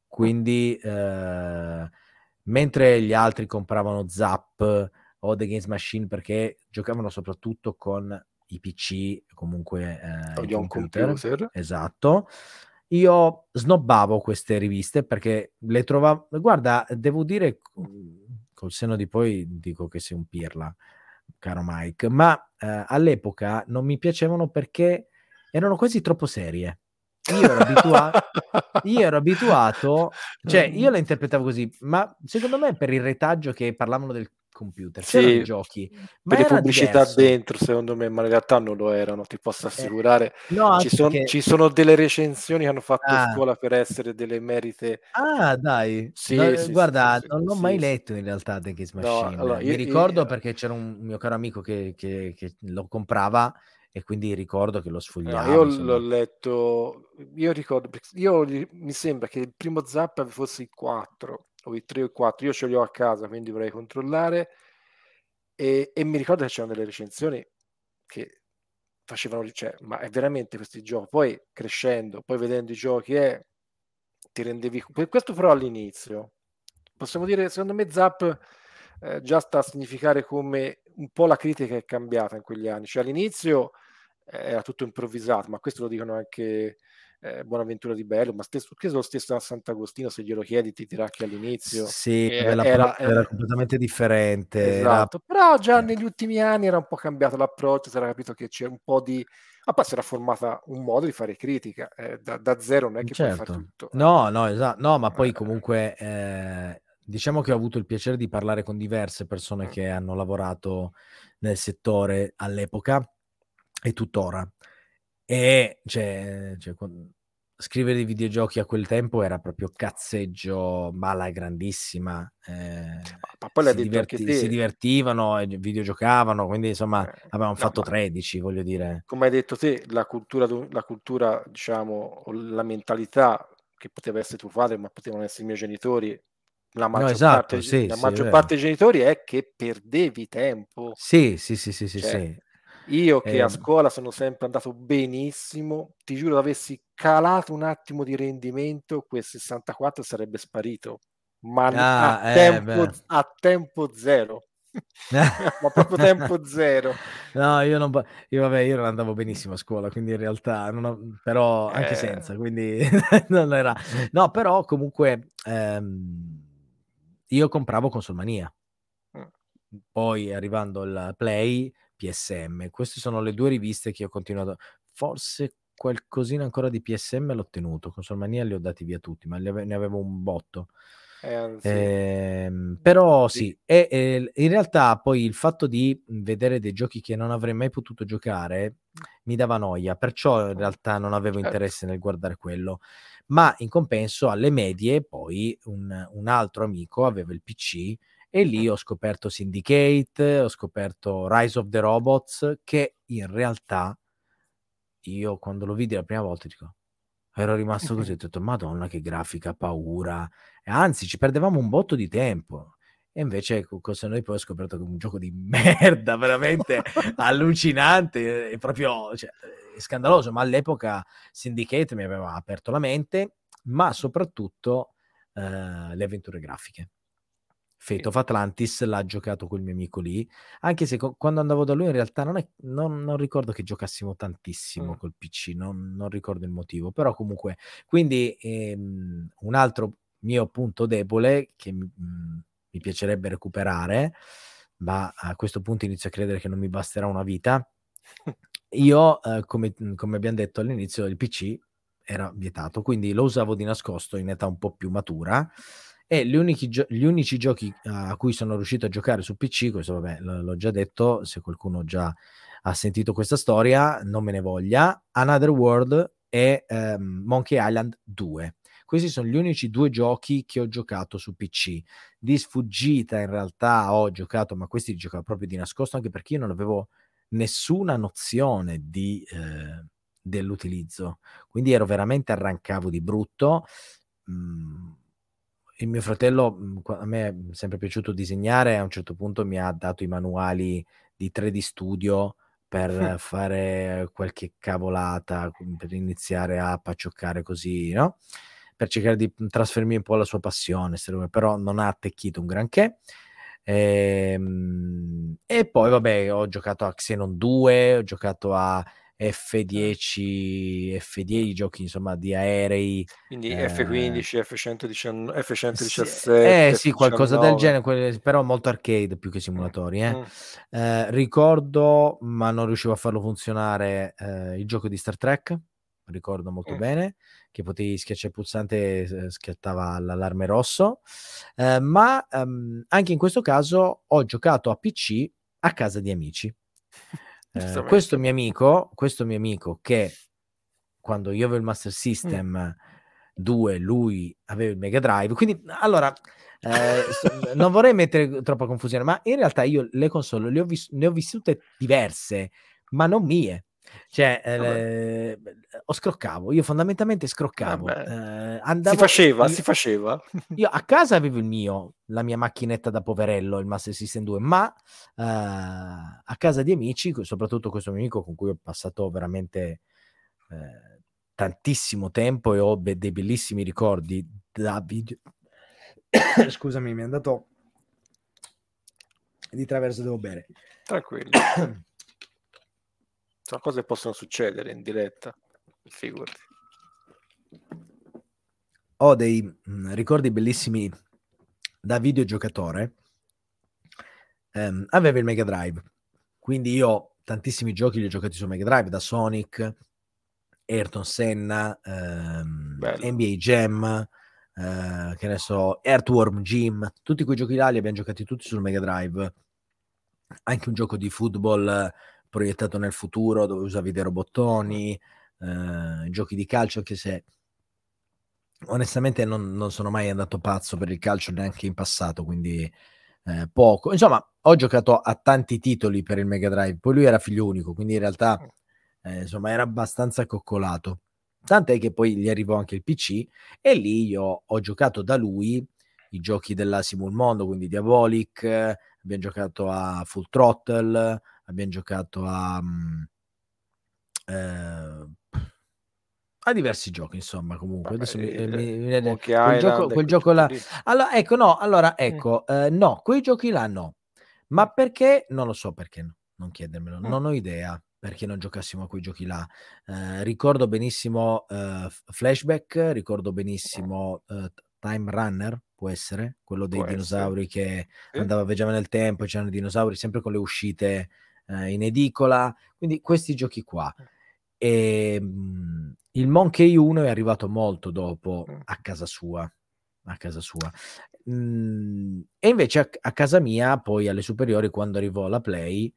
Quindi, eh, mentre gli altri compravano Zap o The Games Machine perché giocavano soprattutto con i PC, comunque eh, i computer, computer. Esatto io snobbavo queste riviste perché le trovavo. Guarda, devo dire col seno di poi dico che sei un pirla, caro Mike, ma eh, all'epoca non mi piacevano perché erano quasi troppo serie. Io ero, abitua- io ero abituato, cioè io la interpretavo così, ma secondo me per il retaggio che parlavano del computer, c'erano sì, i giochi. Per le pubblicità diverso. dentro, secondo me, ma in realtà non lo erano, ti posso eh, assicurare. Eh, no, ci, son, che... ci, sono delle recensioni che hanno fatto ah. scuola per essere delle merite. Ah, dai. Sì, no, sì guarda, non l'ho mai letto in realtà The Kiss Machine. No, allora, Mi io, ricordo io... perché c'era un mio caro amico che, che, che lo comprava e quindi ricordo che lo sfogliavo. No, io insomma. l'ho letto, io ricordo, io mi sembra che il primo zap fosse il 4 o i 3 o i 4, io ce li ho a casa, quindi vorrei controllare. E, e mi ricordo che c'erano delle recensioni che facevano, cioè, ma è veramente questi giochi. Poi crescendo, poi vedendo i giochi, eh, ti rendevi. Questo però all'inizio. Possiamo dire, secondo me, Zap eh, già sta a significare come un po' la critica è cambiata in quegli anni. Cioè all'inizio eh, era tutto improvvisato, ma questo lo dicono anche eh, Buonaventura di Bello, ma stesso, lo stesso a Sant'Agostino, se glielo chiedi, ti dirà che all'inizio sì, eh, era, era, era, completamente differente. Esatto, era... però già negli ultimi anni era un po' cambiato l'approccio, si era capito che c'era un po' di... Ma poi si era formata un modo di fare critica, eh, da, da, zero non è che certo. puoi fare tutto. No, no, esatto, no, ma poi eh. comunque... Eh, diciamo che ho avuto il piacere di parlare con diverse persone mm. che hanno lavorato nel settore all'epoca e tuttora. E cioè, cioè, scrivere i videogiochi a quel tempo era proprio cazzeggio, mala grandissima. Eh, ma poi si, diverti- si, divertivano e videogiocavano, quindi insomma eh, avevamo no, fatto 13, voglio dire. Come hai detto te, la cultura, la cultura, diciamo, la mentalità che poteva essere tuo padre, ma potevano essere i miei genitori, la maggior, no, esatto, parte, sì, la maggior parte dei genitori è che perdevi tempo. Sì, sì, sì, sì, sì, cioè, sì. Io che eh, a scuola sono sempre andato benissimo, ti giuro, avessi calato un attimo di rendimento, quel 64 sarebbe sparito, ma ah, a, eh, tempo, a, tempo, zero. ma proprio tempo zero. No, io non, io, vabbè, io non andavo benissimo a scuola, quindi in realtà, ho, però anche eh. senza, quindi non era. No, però comunque ehm, io compravo Consolmania. Mm. Poi arrivando al Play PSM. Queste sono le due riviste che ho continuato. Forse qualcosina ancora di PSM l'ho tenuto. Consolmania li ho dati via tutti, ma ne avevo un botto. Eh, eh, però sì, sì. E, e, in realtà poi il fatto di vedere dei giochi che non avrei mai potuto giocare mi dava noia, perciò in realtà non avevo certo. interesse nel guardare quello. Ma in compenso alle medie poi un, un altro amico aveva il PC e lì ho scoperto Syndicate, ho scoperto Rise of the Robots, che in realtà io quando lo vidi la prima volta dico, ero rimasto così, ho detto, madonna che grafica, paura, e anzi ci perdevamo un botto di tempo. E invece cosa noi poi ho scoperto che è un gioco di merda, veramente allucinante, è proprio cioè, è scandaloso, ma all'epoca Syndicate mi aveva aperto la mente, ma soprattutto eh, le avventure grafiche. Fate of Atlantis l'ha giocato quel mio amico lì, anche se co- quando andavo da lui in realtà non, è, non, non ricordo che giocassimo tantissimo mm. col PC, non, non, ricordo il motivo, però comunque, quindi ehm, un altro mio punto debole che mh, mm, mi piacerebbe recuperare, ma a questo punto inizio a credere che non mi basterà una vita. Io, eh, come, come abbiamo detto all'inizio, il PC era vietato, quindi lo usavo di nascosto in età un po' più matura e gli unici, gio- gli unici giochi a cui sono riuscito a giocare su PC, questo vabbè l- l'ho già detto, se qualcuno già ha sentito questa storia non me ne voglia, Another World e um, Monkey Island 2. Questi sono gli unici due giochi che ho giocato su PC. Di sfuggita in realtà ho giocato, ma questi li giocavo proprio di nascosto anche perché io non avevo nessuna nozione di, eh, dell'utilizzo. Quindi ero veramente arrancavo di brutto. Mm, il mio fratello, mhmm, a me è sempre piaciuto disegnare, a un certo punto mi ha dato i manuali di 3D Studio per fare qualche cavolata, per iniziare a paccioccare così, no? Per cercare di mhmm, trasferirmi un po' la sua passione, però non ha attecchito un granché. E, ehm, e poi, vabbè, ho giocato a Xenon 2, ho giocato a F10, F10 giochi insomma di aerei. Quindi eh, F15, F119, F117. Sì, eh sì, qualcosa del genere, però molto arcade più che simulatori. Eh. Mm. Eh, ricordo, ma non riuscivo a farlo funzionare, eh, il gioco di Star Trek. Ricordo molto mm. bene che potevi schiacciare il pulsante e scattava l'allarme rosso. Eh, ma um, anche in questo caso ho giocato a PC a casa di amici. Eh, questo mio amico, questo mio amico che quando io avevo il Master System mm. 2, lui aveva il Mega Drive, quindi allora eh, non vorrei mettere troppa confusione, ma in realtà io le console le ho, vis- ne ho vissute diverse, ma non mie. Cioè, eh, o scroccavo, io fondamentalmente scroccavo. Eh, andavo, si faceva, io, si faceva. Io a casa avevo il mio, la mia macchinetta da poverello, il Master System 2, ma eh, a casa di amici, soprattutto questo mio amico con cui ho passato veramente eh, tantissimo tempo e ho be- dei bellissimi ricordi da video. Scusami, mi è andato di traverso, devo bere. Tranquillo. Sono cose che possono succedere in diretta, figurati. Ho dei mh, mm, ricordi bellissimi da videogiocatore. Um, aveva il Mega Drive, quindi io tantissimi giochi li ho giocati su Mega Drive, da Sonic, Ayrton Senna, um, NBA Jam, uh, che ne so, Earthworm Jim, tutti quei giochi là li abbiamo giocati tutti sul Mega Drive. Anche un gioco di football proiettato nel futuro dove usavi dei robottoni, eh, giochi di calcio, anche se onestamente non, non, sono mai andato pazzo per il calcio neanche in passato, quindi eh, poco. Insomma, ho giocato a tanti titoli per il Mega Drive, poi lui era figlio unico, quindi in realtà eh, insomma era abbastanza coccolato. Tant'è che poi gli arrivò anche il PC e lì io ho giocato da lui i giochi della Simul Mondo, quindi Diabolic, abbiamo giocato a Full Throttle, abbiamo giocato a, mm, eh, a diversi giochi, insomma, comunque. Vabbè, Adesso mi, eh, mi, mi quel, Island, gioco, quel gioco là. Allora, ecco, no, allora, mm. ecco, mm. eh, no, quei giochi là no. Ma perché? Non lo so perché no, non chiedermelo, mm. non ho idea perché non giocassimo a quei giochi là. Eh, ricordo benissimo uh, Flashback, ricordo benissimo uh, Time Runner, può essere, quello dei può dinosauri essere. che andava a viaggiare nel tempo, c'erano i dinosauri sempre con le uscite eh, in edicola, quindi questi giochi qua. E, ehm, mh, il Monkey 1 è arrivato molto dopo a casa sua. a casa sua. Mm, e invece a, a, casa mia, poi alle superiori, quando arrivò la Play,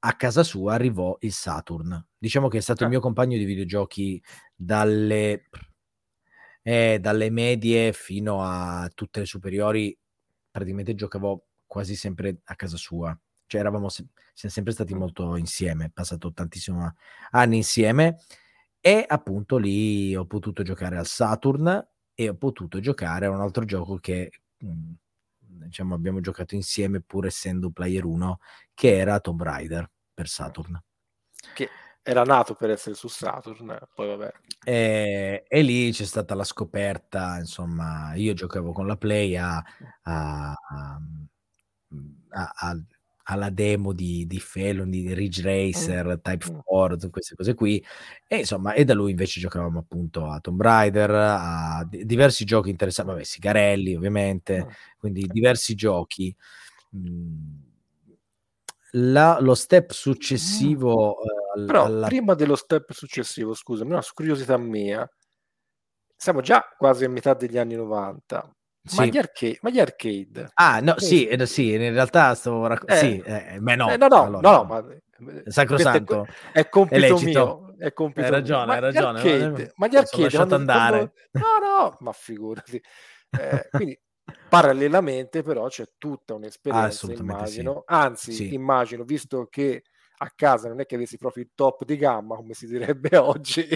a casa sua arrivò il Saturn. Diciamo che è stato ah. il mio compagno di videogiochi dalle, eh, dalle medie fino a tutte le superiori. Praticamente giocavo quasi sempre a casa sua. Cioè eravamo se- siamo sempre stati molto insieme, passato tantissimi anni insieme e appunto lì ho potuto giocare al Saturn e ho potuto giocare a un altro gioco che mh, mhmm, diciamo abbiamo giocato insieme pur essendo player 1 che era Tomb Raider per Saturn. Che era nato per essere su Saturn, poi vabbè. E, e, lì c'è stata la scoperta, insomma, io giocavo con la Play a, a, a, a alla demo di, di Felon, di Ridge Racer, mm. Type 4, queste cose qui. E insomma, e da lui invece giocavamo appunto a Tomb Raider, a d- diversi giochi interessanti, vabbè, Sigarelli ovviamente, mm. quindi diversi giochi. Mm. La, lo step successivo... Mm. Però alla... prima dello step successivo, scusami, una curiosità mia, siamo già quasi a metà degli anni 90 ma, gli arcade, ma, gli arcade, Ah, no, sì, eh, sì, in realtà stavo racc- eh, sì, eh, beh no. Eh, no, no, allora, no, ma sacrosanto. È, è compito è mio. È compito hai ragione, mio. hai ragione. Gli arcade, ma gli arcade quando, andare. Quando, no, no, ma figurati. Eh, quindi parallelamente però c'è tutta un'esperienza, immagino. Sì. Anzi, sì. immagino, visto che a casa non è che avessi proprio il top di gamma, come si direbbe oggi,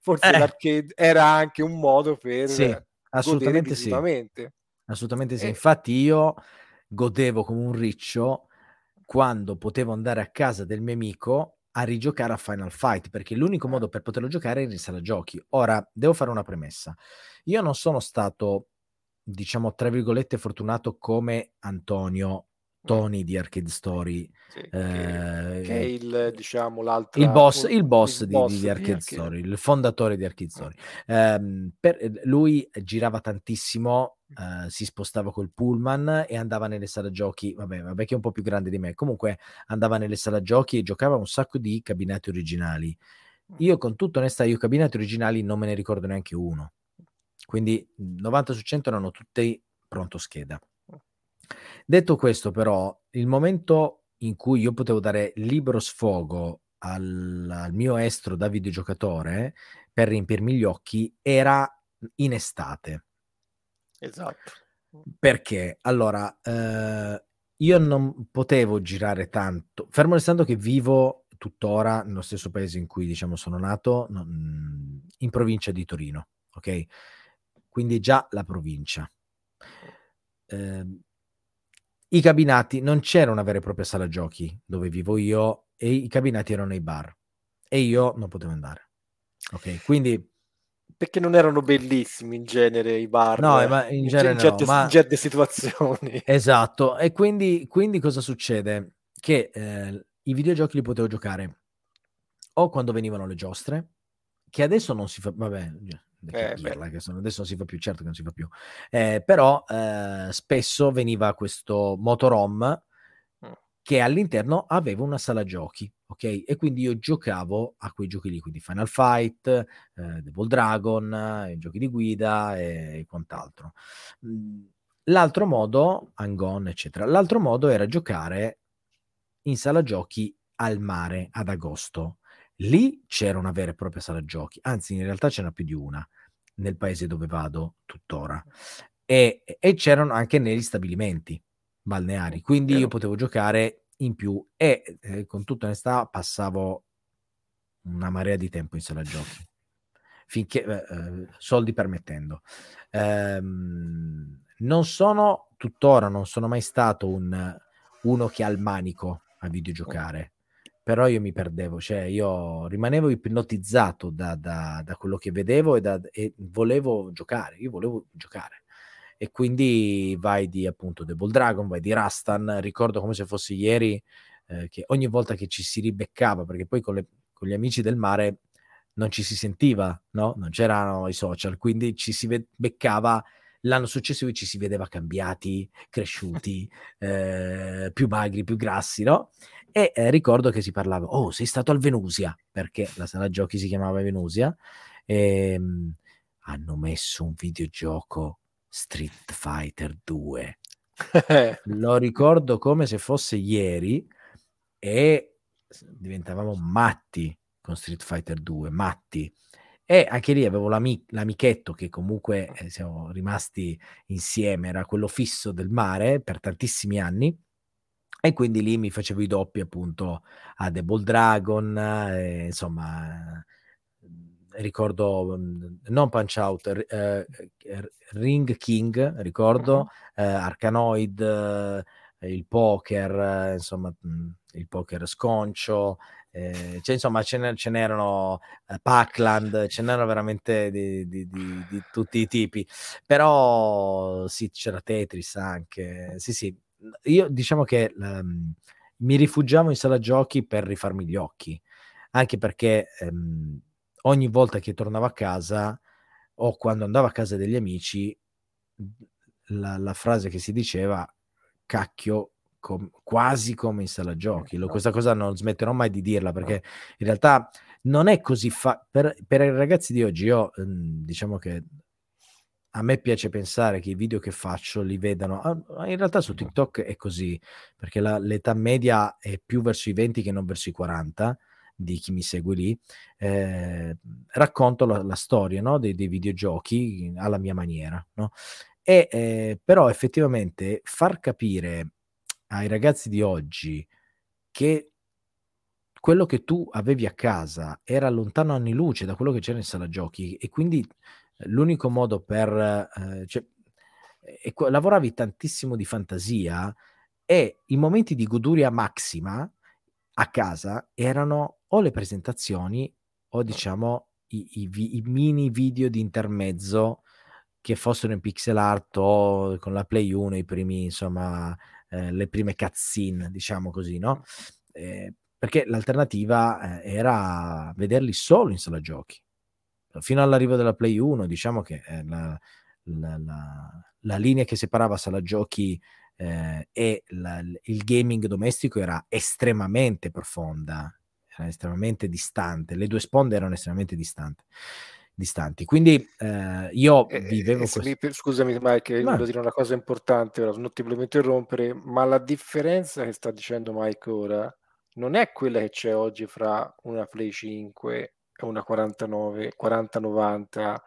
forse eh. l'arcade era anche un modo per assolutamente sì. Assolutamente sì. E... Infatti io godevo come un riccio quando potevo andare a casa del mio amico a rigiocare a Final Fight, perché l'unico modo per poterlo giocare era in sala giochi. Ora, devo fare una premessa. Io non sono stato, diciamo, tra virgolette, fortunato come Antonio Tony di Arcade Story, sì, eh, che, è il, diciamo, l'altro il boss, il boss, il di, boss di, di, Arcade, Arcade Story, il fondatore di Arcade Story. Eh, per, lui girava tantissimo, eh, si spostava col pullman e andava nelle sale giochi, vabbè, vabbè che è un po' più grande di me, comunque andava nelle sale giochi e giocava un sacco di cabinati originali. Io con tutta onestà, io cabinati originali non me ne ricordo neanche uno. Quindi 90 su 100 erano tutti pronto scheda. Detto questo, però, il momento in cui io potevo dare libero sfogo al, al mio estro da videogiocatore per riempirmi gli occhi era in estate. Esatto. Perché allora eh, io non potevo girare tanto, fermo restando che vivo tuttora nello stesso paese in cui diciamo sono nato, non, in provincia di Torino, ok? Quindi già la provincia. Eh, i cabinati, non c'era una vera e propria sala giochi dove vivo io e i cabinati erano i bar e io non potevo andare. Ok, quindi perché non erano bellissimi in genere i bar. No, ma in, genere in, certe, no, ma... in certe situazioni. Esatto, e quindi, quindi cosa succede? Che eh, i videogiochi li potevo giocare o quando venivano le giostre, che adesso non si fa, vabbè, eh, dirla, che sono, adesso non si fa più, certo che non si fa più, eh, però eh, spesso veniva questo motorhome mm. che all'interno aveva una sala giochi, ok? E quindi io giocavo a quei giochi lì, quindi Final Fight, eh, Devil Dragon, giochi di guida e, e quant'altro. Mm, l'altro modo, Angon, eccetera, l'altro modo era giocare in sala giochi al mare ad agosto Lì c'era una vera e propria sala giochi, anzi in realtà c'era più di una nel paese dove vado tuttora. E, e c'erano anche negli stabilimenti balneari, quindi io potevo giocare in più e eh, con tutta onestà passavo una marea di tempo in sala giochi finché eh, eh soldi permettendo. Ehm, non sono tuttora, non sono mai stato un, uno che ha il manico a videogiocare però io mi perdevo, cioè io rimanevo ipnotizzato da, da, da quello che vedevo e, da, e, volevo giocare, io volevo giocare. E quindi vai di appunto Devil Dragon, vai di Rastan, ricordo come se fosse ieri eh, che ogni volta che ci si ribeccava, perché poi con, le, con, gli amici del mare non ci si sentiva, no? Non c'erano i social, quindi ci si beccava l'anno successivo ci si vedeva cambiati, cresciuti, eh, più magri, più grassi, no? E eh, ricordo che si parlava, oh, sei stato al Venusia, perché la sala giochi si chiamava Venusia, e, ehm, hanno messo un videogioco Street Fighter 2. Lo ricordo come se fosse ieri e diventavamo matti con Street Fighter 2, matti. E anche lì avevo l'ami- l'amichetto che comunque eh, siamo rimasti insieme, era quello fisso del mare per tantissimi anni. E quindi lì mi facevo i doppi appunto a Double Dragon, eh, insomma, ricordo non Punch Out, eh, Ring King, ricordo, eh, Arcanoid, eh, il poker, insomma, il poker sconcio, eh, cioè, insomma, ce, ne, ce n'erano eh, Pac-Land, ce n'erano veramente di, di, di, di, tutti i tipi. Però sì, c'era Tetris anche. Sì, sì. Io diciamo che um, mi rifugiavo in sala giochi per rifarmi gli occhi, anche perché um, ogni volta che tornavo a casa o quando andavo a casa degli amici, la, la frase che si diceva, cacchio, com- quasi come in sala giochi. Lo, questa cosa non smetterò mai di dirla perché in realtà non è così fa- per, per i ragazzi di oggi. Io ehm, diciamo che a me piace pensare che i video che faccio li vedano. Ah, in realtà su TikTok è così perché la, l'età media è più verso i 20 che non verso i 40 di chi mi segue lì, eh, racconto la, la storia no? dei, dei, videogiochi alla mia maniera. No? E, eh, però effettivamente far capire ai ragazzi di oggi che quello che tu avevi a casa era lontano anni luce da quello che c'era in sala giochi e quindi l'unico modo per... Eh, cioè, e, lavoravi tantissimo di fantasia e i momenti di goduria massima a casa erano o le presentazioni o diciamo i, i, i mini video di intermezzo che fossero in pixel art o con la Play 1 i primi insomma eh, le prime cutscene, diciamo così, no? Eh, perché l'alternativa eh, era vederli solo in sala giochi. Fino all'arrivo della Play 1, diciamo che eh, la, la, la, la, linea che separava sala giochi eh, e il gaming domestico era estremamente profonda, era estremamente distante, le due sponde erano estremamente distanti distanti. Quindi eh, io eh, vivevo... Eh, questo... Scusami Mike, ma... voglio dire una cosa importante, ora, non ti volevo interrompere, ma la differenza che sta dicendo Mike ora non è quella che c'è oggi fra una Play 5 e una 49, 4090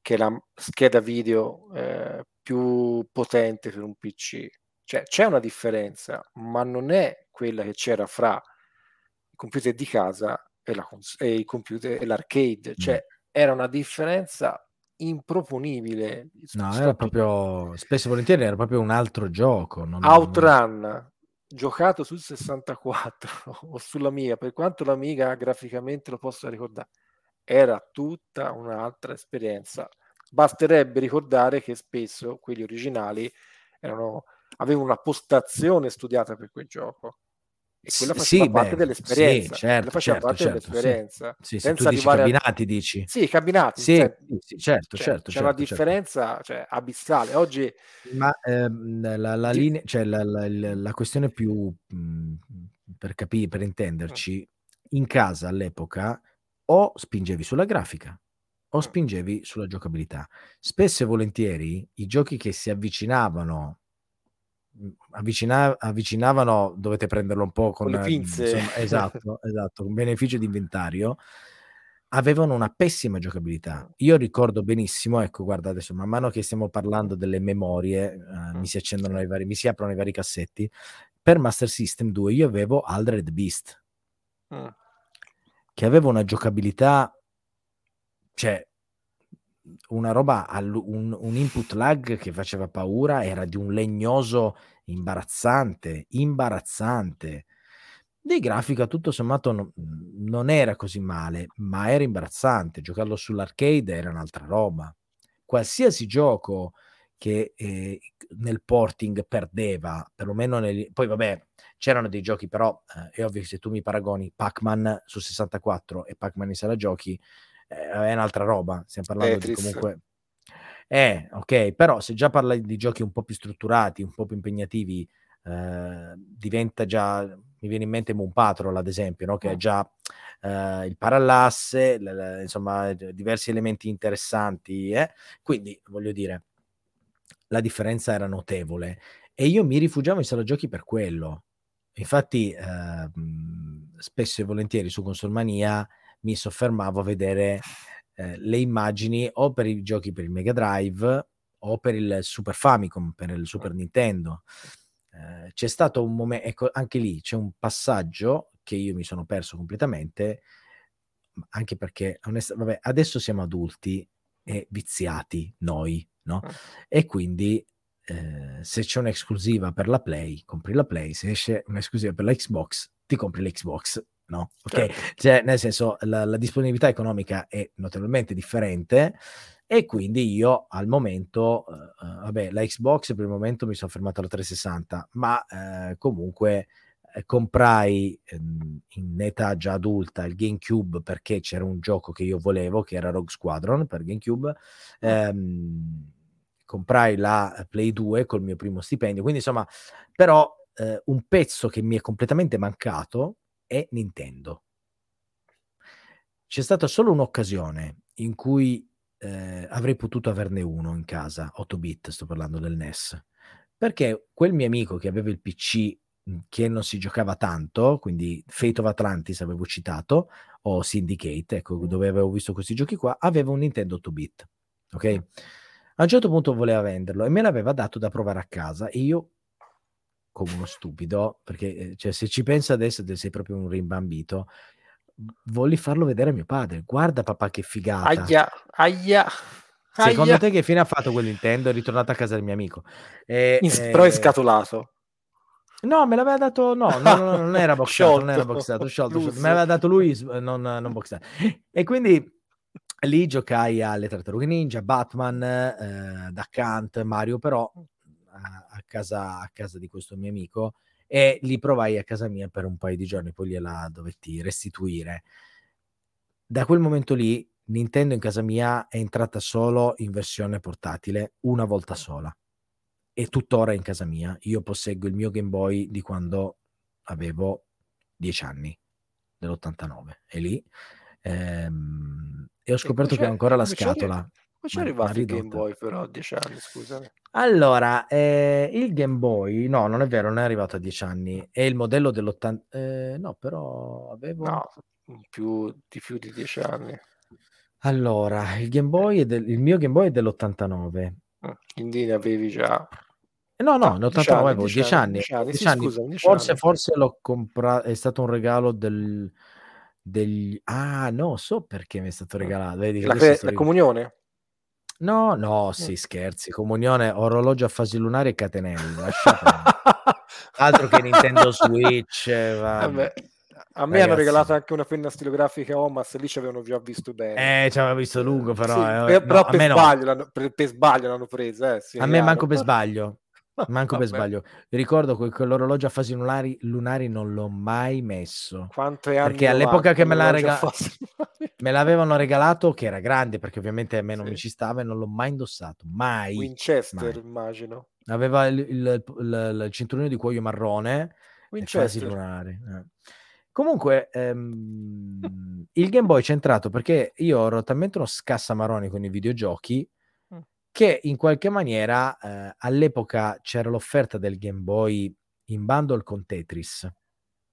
che è la scheda video eh, più potente per un PC. Cioè c'è una differenza, ma non è quella che c'era fra i computer di casa e, la, e i computer e l'arcade. Cioè mm era una differenza improponibile. No, era proprio, spesso e volentieri era proprio un altro gioco. Non Outrun. Giocato sul 64 o sulla mia, per quanto l'Amiga graficamente lo possa ricordare, era tutta un'altra esperienza. Basterebbe ricordare che spesso quelli originali erano, avevano una postazione studiata per quel gioco e quella faceva sì, parte beh, dell'esperienza. Sì, certo, faceva certo, parte certo, dell'esperienza. Sì, sì, senza arrivare cabinati, a... dici? Sì, cabinati. Sì, cioè, sì certo, cioè, certo. C'è una certo, certo. differenza cioè, abissale. Oggi... Ma ehm, la, la, linea, cioè, la, la, la, questione più, mh, mhmm, per capire, per intenderci, in casa all'epoca o spingevi sulla grafica o spingevi sulla giocabilità. Spesso e volentieri i giochi che si avvicinavano avvicina- avvicinavano, dovete prenderlo un po' con, con le pinze. Insomma, esatto, esatto, con beneficio di inventario, avevano una pessima giocabilità. Io ricordo benissimo, ecco, guarda adesso, man mano che stiamo parlando delle memorie, uh, mi si accendono i vari, mi si aprono i vari cassetti. Per Master System 2 io avevo Aldred Beast, mm. che aveva una giocabilità, cioè una roba, un, un, input lag che faceva paura, era di un legnoso imbarazzante, imbarazzante. Di grafica tutto sommato no, non era così male, ma era imbarazzante. Giocarlo sull'arcade era un'altra roba. Qualsiasi gioco che eh, nel porting perdeva, perlomeno nel... poi vabbè, c'erano dei giochi, però eh, è ovvio che se tu mi paragoni Pac-Man su 64 e Pac-Man in sala giochi, è un'altra roba. Stiamo parlando Tetris. di comunque. Eh, ok, però se già parli di giochi un po' più strutturati, un po' più impegnativi, eh, diventa già, mi viene in mente Moon Patrol ad esempio, no? che è mm. già eh, il parallasse, l- l- insomma diversi elementi interessanti, eh? quindi voglio dire, la differenza era notevole e io mi rifugiavo in sala giochi per quello. Infatti, eh, spesso e volentieri su Consolmania mi soffermavo a vedere eh, le immagini o per i giochi per il Mega Drive o per il Super Famicom, per il Super Nintendo. Eh, c'è stato un momento, ecco, anche lì c'è un passaggio che io mi sono perso completamente, anche perché onest- vabbè, adesso siamo adulti e viziati noi, no? Ah. E quindi eh, se c'è un'esclusiva per la Play, compri la Play, se esce un'esclusiva per la Xbox, ti compri l'Xbox, no? Ok, certo. cioè, nel senso la, la, disponibilità economica è notevolmente differente e quindi io al momento, uh, vabbè, la Xbox per il momento mi sono fermato alla 360, ma uh, comunque eh, comprai ehm, in età già adulta il GameCube perché c'era un gioco che io volevo che era Rogue Squadron per GameCube. Ah. Ehm, comprai la Play 2 col mio primo stipendio, quindi insomma, però eh, un pezzo che mi è completamente mancato è Nintendo. C'è stata solo un'occasione in cui eh, avrei potuto averne uno in casa, 8 bit, sto parlando del NES, perché quel mio amico che aveva il PC che non si giocava tanto, quindi Fate of Atlantis avevo citato, o Syndicate, ecco, dove avevo visto questi giochi qua, aveva un Nintendo 2-bit, ok? A un certo punto voleva venderlo e me l'aveva dato da provare a casa e io, come uno stupido, perché eh, cioè, se ci penso adesso sei proprio un rimbambito, volli farlo vedere a mio padre. Guarda papà che figata. Aia, aia. Secondo aia. te che fine ha fatto quel Nintendo? È ritornato a casa del mio amico. E, In, eh, però è scatolato. No, me l'aveva dato. No, no, no, non era boxato, non era boxato, sciolto, sciolto. Me l'aveva dato lui, non, non boxato. E quindi lì giocai alle Tartarughe Ninja, Batman, eh, Duck Hunt, Mario, però a, a, casa, a casa di questo mio amico e li provai a casa mia per un paio di giorni, poi gliela dovetti restituire. Da quel momento lì Nintendo in casa mia è entrata solo in versione portatile, una volta sola è tuttora in casa mia. Io posseggo il mio Game Boy di quando avevo 10 anni, dell'89, è lì. Ehm, e ho scoperto e che ho ancora la scatola. Ma c'è arrivato il Game Boy però a 10 anni, scusami. Allora, eh, il Game Boy, no, non è vero, non è arrivato a 10 anni, è il modello dell'80... Eh, no, però avevo... No, più, di più di 10 anni. Allora, il Game Boy è del, il mio Game Boy è dell'89. Quindi ne avevi già No, no, in 89 avevo 10 anni. 10 anni, 10 anni. Sì, anni. Forse, anni. forse l'ho comprato, è stato un regalo del, degli... Ah, no, so perché mi è stato regalato. Vedi, la, fe- la comunione? No, no, sì, scherzi. Comunione, orologio a fasi lunari e catenelli. Altro che Nintendo Switch. Vabbè. A me Ragazzi. hanno regalato anche una penna stilografica Omas, lì ci avevano già visto bene. Eh, ci avevano visto lungo, però. Sì, eh, però no, per, sbaglio no. per, per, sbaglio l'hanno presa. Eh, sì, a me manco per sbaglio. Manco per sbaglio. Ricordo che quell'orologio a fasi lunari, lunari non l'ho mai messo. Quante anni perché all'epoca che me, rega... me, l'avevano regalato, che era grande, perché ovviamente a me non sì. mi ci stava e non l'ho mai indossato. Mai. Winchester, mai. immagino. Aveva il, il, il, il, cinturino di cuoio marrone. Winchester. Fasi lunari. Eh. Comunque, ehm, il Game Boy c'è entrato perché io ero talmente uno scassamaroni con i videogiochi che in qualche maniera eh, all'epoca c'era l'offerta del Game Boy in bundle con Tetris.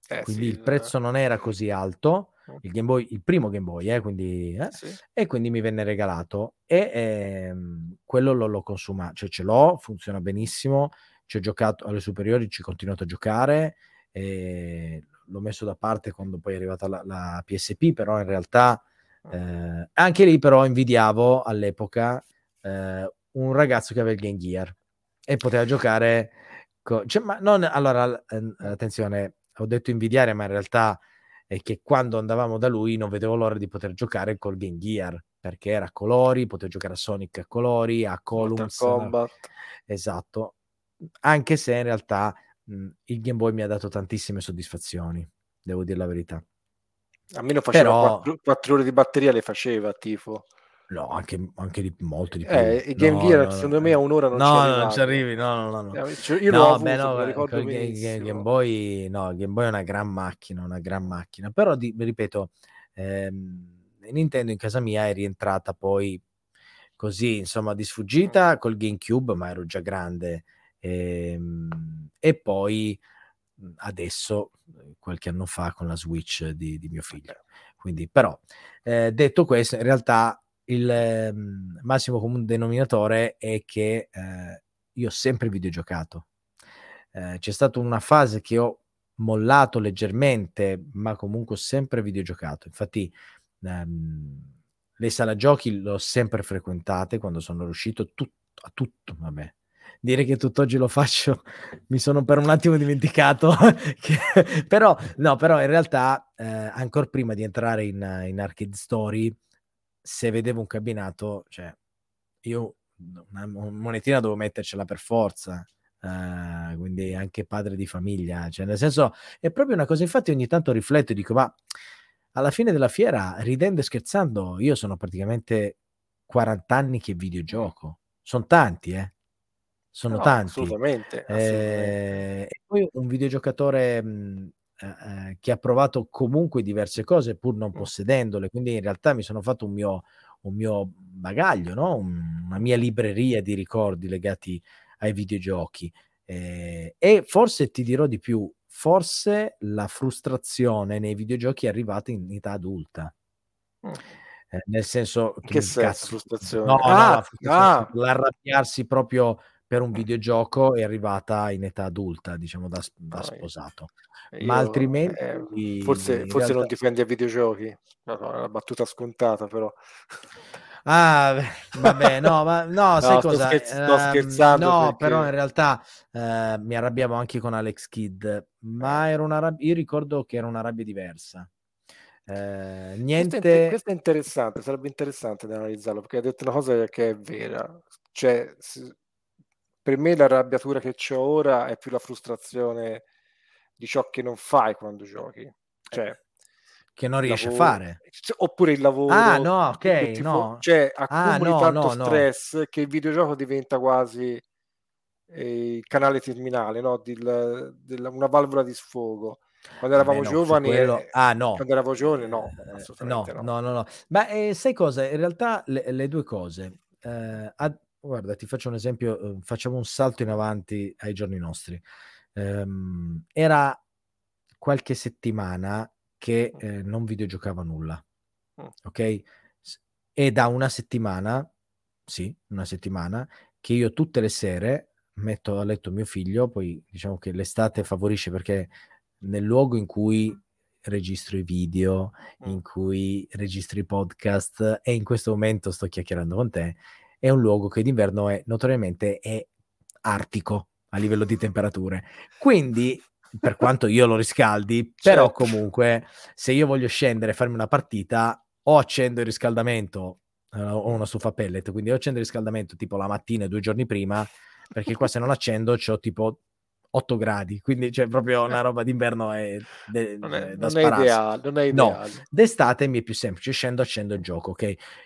Eh, quindi sì, il prezzo non era così alto, il, Game Boy, il primo Game Boy, eh, quindi, eh, sì. e quindi mi venne regalato e ehm, quello lo, lo consuma, cioè ce l'ho, funziona benissimo, ci ho giocato alle superiori, ci ho continuato a giocare, l'ho messo da parte quando poi è arrivata la, la PSP, però in realtà ah. eh, anche lì però invidiavo all'epoca eh, un ragazzo che aveva il Game Gear e poteva giocare con... Cioè, ma non... Allora, eh, attenzione, ho detto invidiare, ma in realtà è che quando andavamo da lui non vedevo l'ora di poter giocare col Game Gear perché era a colori, potevo giocare a Sonic a colori, a Columns. Combat. Esatto. Anche se in realtà mh, il Game Boy mi ha dato tantissime soddisfazioni, devo dire la verità. A me non faceva Però... 4 ore di batteria, le faceva tipo. No, anche, anche di, molto di più. Eh, il Game no, Gear, no, secondo no, me, a un'ora non no, ci non ci arrivi. No, no, no. Eh, cioè, io no, avuto, beh, no, ricordo il Game, Game, Boy, no, il Game Boy è una gran macchina, una gran macchina. Però, di, ripeto, ehm, Nintendo in casa mia è rientrata poi così, insomma, di sfuggita col GameCube, ma ero già grande. E, ehm, e poi adesso, qualche anno fa, con la Switch di, di mio figlio. Quindi, però, eh, detto questo, in realtà il eh, massimo comune denominatore è che eh, io ho sempre videogiocato. Eh, c'è stata una fase che ho mollato leggermente, ma comunque ho sempre videogiocato. Infatti, ehm, le sala giochi l'ho sempre frequentate quando sono riuscito tut- a tutto, vabbè. Dire che tutt'oggi lo faccio, mi sono per un attimo dimenticato, che, però, no, però in realtà, eh, ancora prima di entrare in, in Arcade Story, se vedevo un cabinato, cioè, io una monetina devo mettercela per forza. Uh, quindi anche padre di famiglia, cioè nel senso è proprio una cosa. Infatti, ogni tanto rifletto e dico: Ma alla fine della fiera, ridendo e scherzando, io sono praticamente 40 anni che videogioco. Sono tanti, eh. Sono no, tanti. Assolutamente. Eh, e poi un videogiocatore mh, eh, eh, che ha provato comunque diverse cose pur non possedendole, quindi in realtà mi sono fatto un mio, un mio bagaglio, no? una mia libreria di ricordi legati ai videogiochi. Eh, e forse ti dirò di più, forse la frustrazione nei videogiochi è arrivata in età adulta. Mm. Eh, nel senso che, che senso frustrazione? No, ah, no, frustrazione, ah. l'arrabbiarsi proprio per un videogioco è arrivata in età adulta, diciamo da, da sposato. Io, Ma altrimenti... Eh, forse, forse realtà... non difendi a videogiochi, no, no, è una battuta scontata però. Ah, vabbè, no, ma no, sai sto cosa? Scherz- sto ehm, scherzando. no, perché... però in realtà eh, mi arrabbiavo anche con Alex Kidd, ma era una rabbia, io ricordo che era una rabbia diversa. Eh, niente... Questo è, questo è, interessante, sarebbe interessante da analizzarlo, perché hai detto una cosa che è vera. Cioè, per me l'arrabbiatura che ho ora è più la frustrazione di ciò che non fai quando giochi. Cioè, che non riesci lavoro, a fare. Oppure il lavoro. Ah, no, ok. No. Cioè, accumuli ah, no, tanto no, stress no. che il videogioco diventa quasi eh, il canale terminale, no? Di, di, una valvola di sfogo. Quando eravamo Beh, giovani, quello... Eh, ah, no. quando eravamo giovani, no, eh, no, no, no, no, no. Ma eh, sai cosa? In realtà le, le due cose. Eh, ad, guarda, ti faccio un esempio, eh, facciamo un salto in avanti ai giorni nostri. Um, era qualche settimana che eh, non videgiocava nulla, ok? E da una settimana, sì, una settimana, che io tutte le sere metto a letto mio figlio, poi diciamo che l'estate favorisce perché nel luogo in cui registro i video, in cui registro i podcast e in questo momento sto chiacchierando con te, è un luogo che d'inverno è notoriamente è artico a livello di temperature. Quindi, per quanto io lo riscaldi, certo. però comunque se io voglio scendere e farmi una partita, o accendo il riscaldamento, ho una stufa pellet, quindi o accendo il riscaldamento tipo la mattina due giorni prima, perché qua se non accendo ho tipo 8 gradi, quindi c'è proprio una roba d'inverno è de- non è, da non è ideale, non è ideale. No, d'estate mi è più semplice, scendo, accendo il gioco, ok?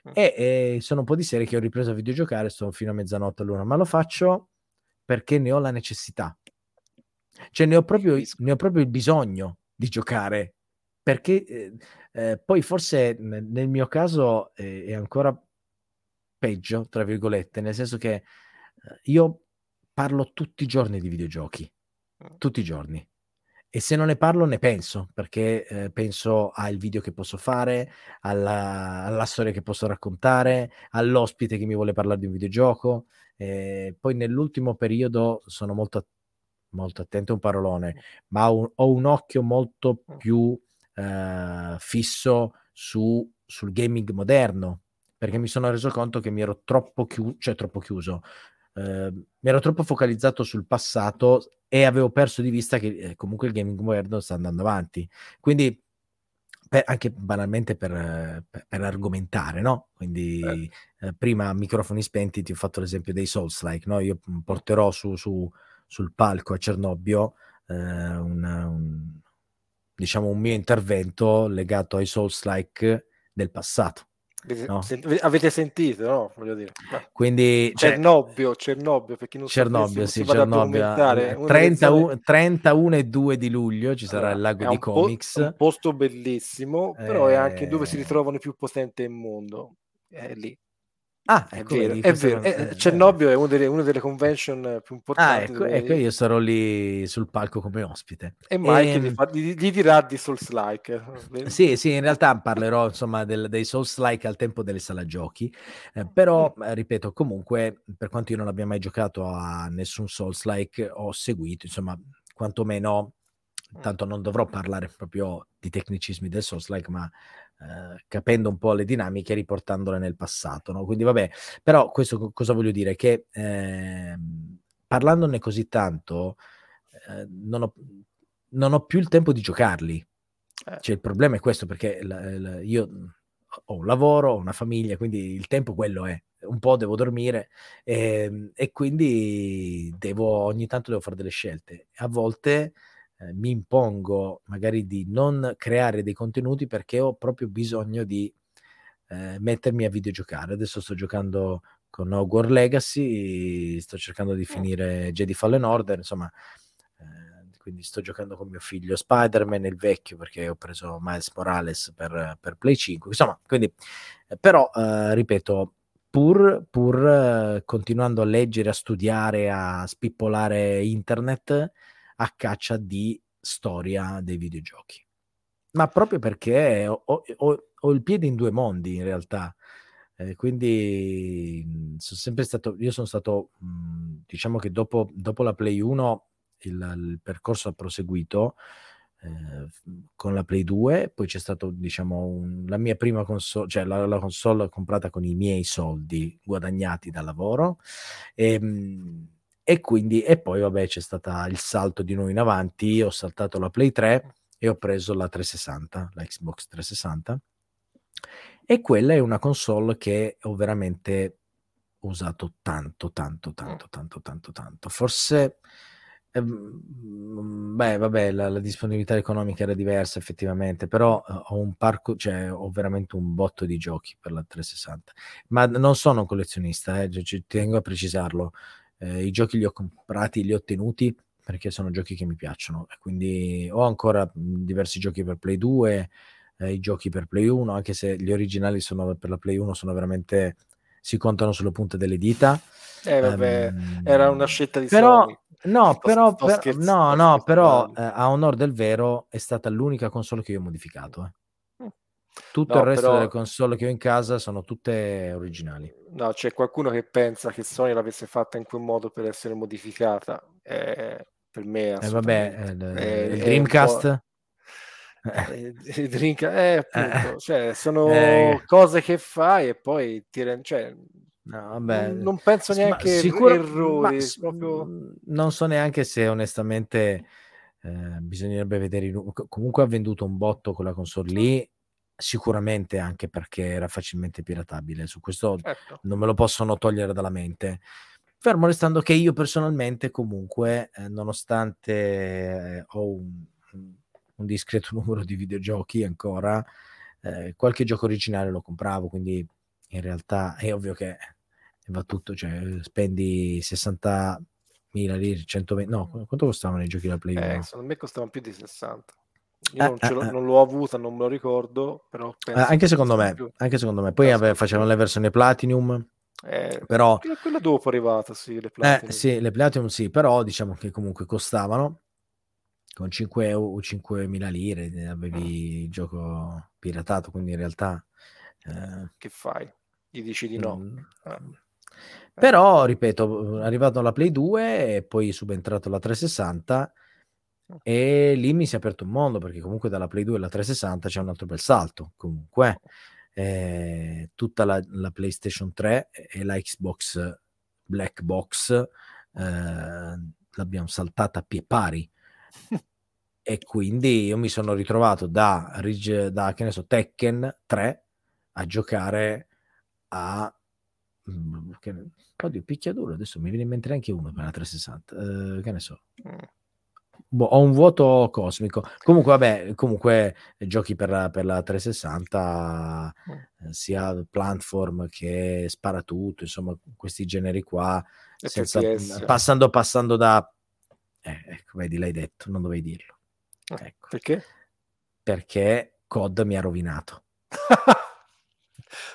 Mm. E, e, sono un po' di serie che ho ripreso a videgiocare, sto fino a mezzanotte all'una, ma lo faccio perché ne ho la necessità. Cioè ne ho proprio, ne ho proprio il bisogno di giocare, perché eh, eh, poi forse nel mio caso eh, è ancora peggio, tra virgolette, nel senso che eh, io parlo tutti i giorni di videogiochi tutti i giorni. E se non ne parlo ne penso, perché eh, penso al video che posso fare, alla, alla, storia che posso raccontare, all'ospite che mi vuole parlare di un videogioco. Eh, poi nell'ultimo periodo sono molto, molto attento, è un parolone, ma ho, ho un occhio molto più eh, fisso su, sul gaming moderno, perché mi sono reso conto che mi ero troppo, chiu- cioè, troppo chiuso, eh, mi ero troppo focalizzato sul passato e avevo perso di vista che eh, comunque il gaming moderno sta andando avanti. Quindi per, anche banalmente per, per, per, argomentare, no? Quindi eh. prima microfoni spenti ti ho fatto l'esempio dei Souls-like, no? Io porterò su, su, sul palco a Cernobbio eh, un, un, diciamo un mio intervento legato ai Souls-like del passato No? Avete sentito, no? Voglio dire. Quindi, cioè, Cernobbio, Cernobbio, per chi non Cernobbio, sì, Cernobbio. 31, 31 e 2 di luglio ci sarà allora, il lago di comics. Po- un posto bellissimo, però eh... è anche dove si eh. ritrovano i più potenti del mondo. È lì. Ah, ecco, è vero, vedi, è vero. Eh, eh, Cernobbio è una delle, una delle, convention più importanti. Ah, ecco, dove... ecco, io sarò lì sul palco come ospite. E Mike e... Gli, fa, gli, gli, dirà di Souls-like. Sì, sì, in realtà parlerò insomma del, dei Souls-like al tempo delle sala giochi, eh, però, mm. ripeto, comunque, per quanto io non abbia mai giocato a nessun Souls-like, ho seguito, insomma, quantomeno tanto non dovrò parlare proprio di tecnicismi del Souls-like, ma eh, capendo un po' le dinamiche e riportandole nel passato. No? Quindi vabbè, però questo cosa voglio dire? Che eh, parlandone così tanto, eh, non, ho, non, ho, più il tempo di giocarli. Eh. Cioè, il problema è questo, perché la, la, io ho un lavoro, ho una famiglia, quindi il tempo quello è. Un po' devo dormire e, ehm, e quindi devo, ogni tanto devo fare delle scelte. A volte eh, mi impongo magari di non creare dei contenuti perché ho proprio bisogno di eh, mettermi a videogiocare. Adesso sto giocando con Hogwarts Legacy, sto cercando di finire Jedi Fallen Order, insomma, eh, quindi sto giocando con mio figlio Spider-Man, il vecchio, perché ho preso Miles Morales per, per Play 5, insomma, quindi, eh, però, eh, ripeto, pur, pur eh, continuando a leggere, a studiare, a spippolare internet, a caccia di storia dei videogiochi. Ma proprio perché ho, ho, ho il piede in due mondi in realtà. Eh, quindi sono sempre stato, io sono stato, mh, diciamo che dopo, dopo, la Play 1 il, il percorso ha proseguito eh, con la Play 2, poi c'è stato, diciamo, la mia prima console, cioè la, la, console comprata con i miei soldi guadagnati dal lavoro. E, mh, e quindi, e poi vabbè c'è stato il salto di nuovo in avanti, ho saltato la Play 3 e ho preso la 360, la Xbox 360 e quella è una console che ho veramente usato tanto, tanto, tanto, tanto, tanto, tanto. Forse, ehm, beh, vabbè, la, la, disponibilità economica era diversa effettivamente, però eh, ho un parco, cioè ho veramente un botto di giochi per la 360. Ma non sono un collezionista, eh, ci tengo a precisarlo eh, i giochi li ho comprati, li ho tenuti perché sono giochi che mi piacciono. Quindi ho ancora diversi giochi per Play 2, eh, i giochi per Play 1, anche se gli originali sono per la Play 1 sono veramente si contano sulle punte delle dita. Eh, vabbè, um, era una scelta di però, Sony. No, sto, però, sto per, no, no, però eh, a onor del vero è stata l'unica console che io ho modificato. Eh. Tutto no, il resto però... delle console che ho in casa sono tutte originali. No, c'è qualcuno che pensa che Sony l'avesse fatta in quel modo per essere modificata. Eh, per me eh, vabbè, il, è, il Dreamcast. Eh, il Dreamcast, eh, appunto, cioè, sono eh. cose che fai e poi ti cioè, No, vabbè. Non penso neanche sicuro, errori. Proprio... Non so neanche se onestamente eh, bisognerebbe vedere. Comunque ha venduto un botto con la console lì sicuramente anche perché era facilmente piratabile, su questo certo. non me lo possono togliere dalla mente. Fermo restando che io personalmente comunque, eh, nonostante eh, ho un, un, discreto numero di videogiochi ancora, eh, qualche gioco originale lo compravo, quindi in realtà è ovvio che va tutto, cioè spendi 60 mila lire, 120, no, quanto costavano i giochi da Play? Eh, secondo me costavano più di 60. Io non, eh, eh, non, l'ho avuta, non me lo ricordo, però eh, anche secondo me, anche secondo me. Poi vabbè, facevano le versioni Platinum. Eh, però quella dopo è arrivata, sì, le Platinum. Eh, sì, le Platinum sì, però diciamo che comunque costavano con 5 o 5 mila lire avevi il gioco piratato, quindi in realtà eh, che fai? Gli dici di no. Mm, ah. Però, ripeto, arrivato la Play 2 e poi subentrato la 360 e lì mi si è aperto un mondo perché comunque dalla Play 2 alla 360 c'è un altro bel salto. Comunque, eh, tutta la, la, PlayStation 3 e la Xbox Black Box eh, l'abbiamo saltata a pie pari. e quindi io mi sono ritrovato da, da che ne so, Tekken 3 a giocare a mm, che, oddio, picchiaduro adesso mi viene in mente anche uno per la 360 uh, eh, che ne so mm boh, ho un vuoto cosmico. Comunque, vabbè, comunque giochi per la, per la 360, mm. eh, sia platform che spara tutto, insomma, questi generi qua, senza, passando, passando da... Eh, ecco, vedi, l'hai detto, non dovevi dirlo. Ah, ecco. Perché? Perché COD mi ha rovinato.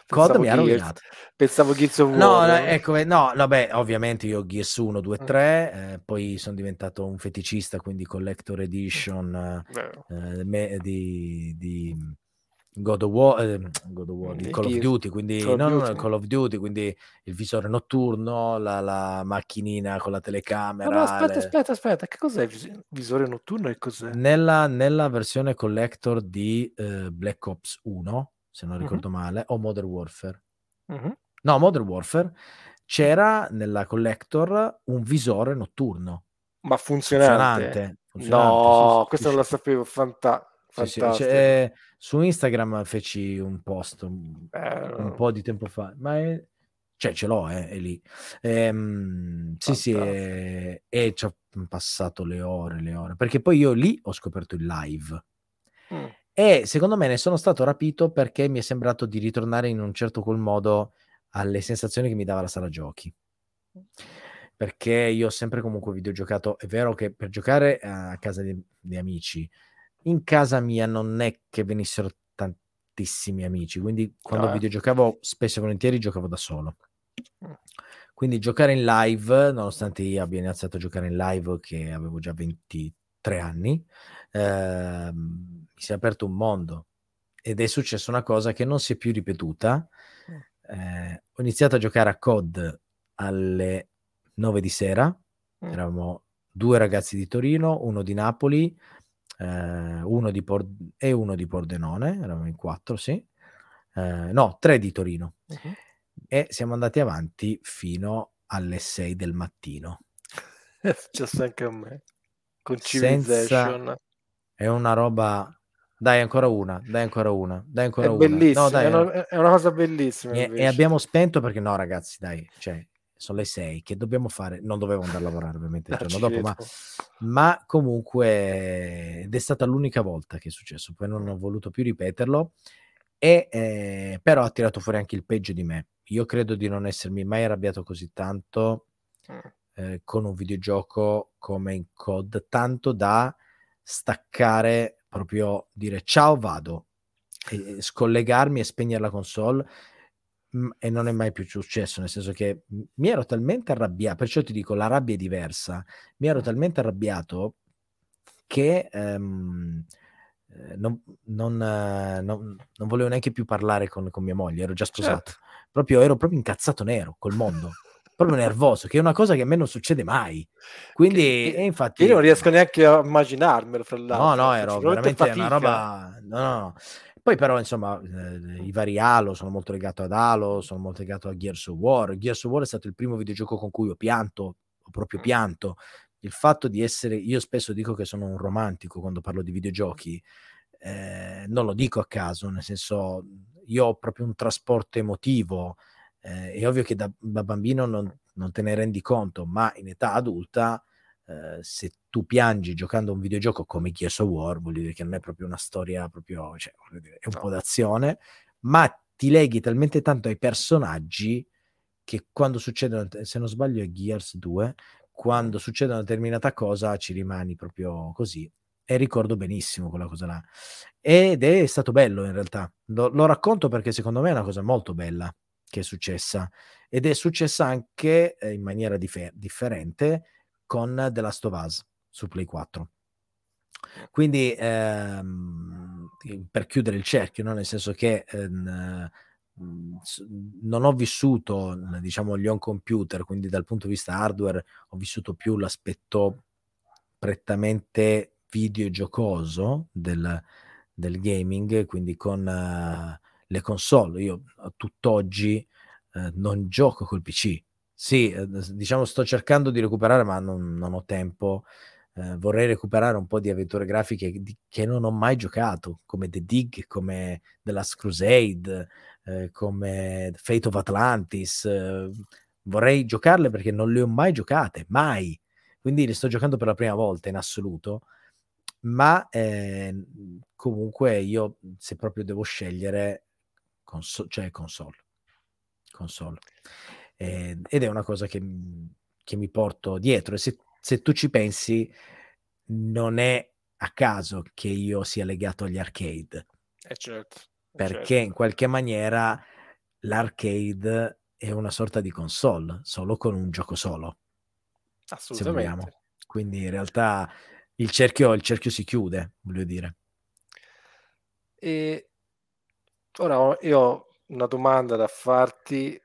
COD mi ha rovinato. Pensavo Gears of War. No, no, ecco, no, vabbè, ovviamente io Gears 1, 2, 3, eh, poi sono diventato un feticista, quindi Collector Edition eh, di, di God of War, eh, God of War di Call of Duty, quindi Call, no, Duty. No, Call of Duty, quindi il visore notturno, la, la macchinina con la telecamera. No, aspetta, le... aspetta, aspetta, che cos'è il visore notturno e cos'è? Nella, nella versione collector di uh, Black Ops 1, se non ricordo uh-huh. male, o Modern Warfare. Uh-huh. No, Modern Warfare c'era nella collector un visore notturno. Ma funzionante? funzionante, funzionante no, sì, sì, questo sì, non lo sapevo, fantastico. Sì, sì, cioè, su Instagram feci un post un, un po' di tempo fa, ma è, cioè ce l'ho, eh, è lì. Ehm, sì, sì, e, e ci ho passato le ore, le ore, perché poi io lì ho scoperto il live. Mm. E secondo me ne sono stato rapito perché mi è sembrato di ritornare in un certo qual modo alle sensazioni che mi dava la sala giochi. Perché io ho sempre comunque videogiocato. È vero che per giocare a casa di, di amici in casa mia non è che venissero tantissimi amici, quindi quando ah. videogiocavo spesso e volentieri giocavo da solo. Mm. Quindi giocare in live, nonostante io abbia iniziato a giocare in live che avevo già 23 anni, eh, mi si è aperto un mondo ed è successa una cosa che non si è più ripetuta. Mm. Eh, ho iniziato a giocare a COD alle 9 di sera, mm. eravamo due ragazzi di Torino, uno di Napoli, eh, uno di Por- e uno di Pordenone, eravamo in quattro, sì, eh, no, tre di Torino. Uh-huh. E siamo andati avanti fino alle 6 del mattino. È successo anche a me. Con Civilization. Senza... È una roba... Dai ancora una, dai ancora una, dai ancora è una. Bellissimo, no, dai, è, una, è una cosa bellissima. E, e, abbiamo spento perché no ragazzi, dai, cioè, sono le 6, che dobbiamo fare? Non dovevo andare a lavorare ovviamente il giorno dopo, ma, ma, comunque ed è stata l'unica volta che è successo, poi non ho voluto più ripeterlo, e, eh, però ha tirato fuori anche il peggio di me. Io credo di non essermi mai arrabbiato così tanto mm. Eh, con un videogioco come in COD, tanto da staccare, proprio dire ciao vado, e scollegarmi e spegnere la console e non è mai più successo, nel senso che mi ero talmente arrabbiato, perciò ti dico la rabbia è diversa, mi ero talmente arrabbiato che um, non, non, non, non, volevo neanche più parlare con, con mia moglie, ero già sposato, certo. proprio, ero proprio incazzato nero col mondo. Proprio nervoso, che è una cosa che a me non succede mai. Quindi, che, infatti, io non riesco neanche a immaginarmelo. Fra l'altro, no, no, ero veramente fatica. una roba. No, no, no. Poi però, insomma, eh, i vari Halo, sono molto legato ad Halo, sono molto legato a Gears of War. Gears of War è stato il primo videogioco con cui ho pianto, ho proprio mm. pianto. Il fatto di essere, io spesso dico che sono un romantico quando parlo di videogiochi, eh, non lo dico a caso, nel senso, io ho proprio un trasporto emotivo. Eh, è ovvio che da, da bambino non, non, te ne rendi conto, ma in età adulta eh, se tu piangi giocando a un videogioco come Gears of War, vuol dire che non è proprio una storia proprio, cioè, dire, è un no. po' d'azione, ma ti leghi talmente tanto ai personaggi che quando succede, se non sbaglio è Gears 2, quando succede una determinata cosa ci rimani proprio così. E ricordo benissimo quella cosa là. Ed è stato bello in realtà. Lo, lo racconto perché secondo me è una cosa molto bella che è successa. Ed è successa anche eh, in maniera dif- differente con The Last of Us su Play 4. Quindi ehm, per chiudere il cerchio, no? nel senso che ehm, non ho vissuto diciamo gli on computer, quindi dal punto di vista hardware ho vissuto più l'aspetto prettamente videogiocoso del, del gaming, quindi con uh, le console. Io a tutt'oggi uh, non gioco col PC, sì, eh, diciamo sto cercando di recuperare, ma non, non ho tempo. Eh, vorrei recuperare un po' di avventure grafiche di, che non ho mai giocato, come The Dig, come The Last Crusade, eh, come Fate of Atlantis. Eh, vorrei giocarle perché non le ho mai giocate, mai. Quindi le sto giocando per la prima volta in assoluto. Ma ehm, comunque io, se proprio devo scegliere, console, cioè console. console eh, ed è una cosa che, che, mi porto dietro. E se, se tu ci pensi, non è a caso che io sia legato agli arcade. Eh certo, perché certo. in qualche maniera l'arcade è una sorta di console, solo con un gioco solo. Assolutamente. Quindi in realtà il cerchio, il cerchio si chiude, voglio dire. E ora io ho una domanda da farti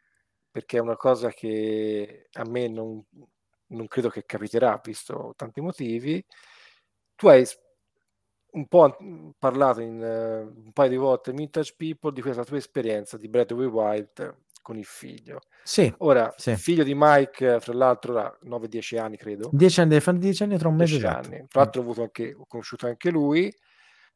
perché è una cosa che a me non, non credo che capiterà, visto tanti motivi. Tu hai un po' parlato in uh, un paio di volte Vintage People di questa tua esperienza di the Wild con il figlio. Sì. Ora, sì. il figlio di Mike, fra l'altro, ha 9-10 anni, credo. 10 anni, fanno 10 anni tra un mese. Esatto. Anni. Tra l'altro, ho, avuto anche, ho conosciuto anche lui.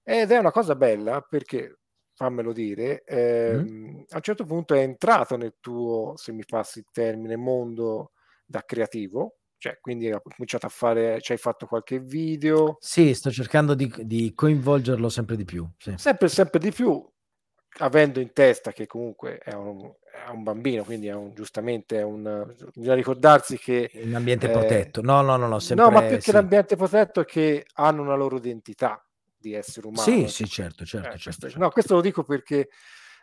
Ed è una cosa bella perché, fammelo dire, ehm, mm. a un certo punto è entrato nel tuo, se mi passi il termine, mondo da creativo. Cioè, quindi hai cominciato a fare, ci hai fatto qualche video. Sì, sto cercando di, di coinvolgerlo sempre di più. Sì. Sempre, sempre di più avendo in testa che comunque è un, è un bambino, quindi è un, giustamente è un, bisogna ricordarsi che... Un ambiente eh, protetto, no, no, no, no, sempre, no, ma più sì. che l'ambiente protetto è che hanno una loro identità di essere umano. Sì, sì, certo, certo. Eh, certo, questo, certo. No, questo lo dico perché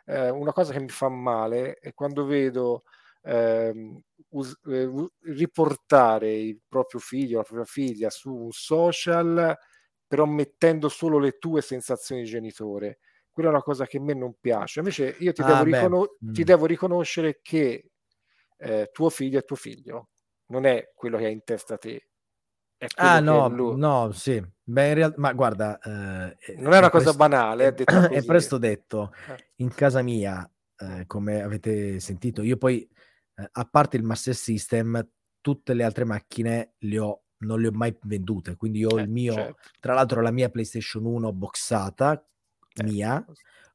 eh, una cosa che mi fa male è quando vedo ehm, us- eh, riportare il proprio figlio, la propria figlia su un social, però mettendo solo le tue sensazioni di genitore quella è una cosa che a me non piace. Invece io ti, ah, devo, riconos- mm. ti devo, riconoscere che eh, tuo figlio è tuo figlio, non è quello che hai in testa te. Ah no, no, sì. Beh, in realtà, ma guarda, eh, non è una è cosa presto, banale, è, è, presto detto. Eh. In casa mia, eh, come avete sentito, io poi, eh, a parte il Master System, tutte le altre macchine le ho, non le ho mai vendute. Quindi ho il eh, mio, certo. tra l'altro, la mia PlayStation 1 boxata mia,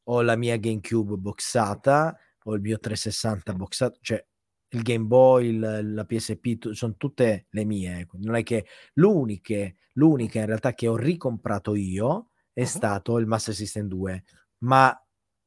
ho la mia GameCube boxata, ho il mio 360 boxato, cioè il Game Boy, il, la PSP, t- sono tutte le mie. Non è che l'unica, l'unica in realtà che ho ricomprato io è uh-huh. stato il Master System 2, ma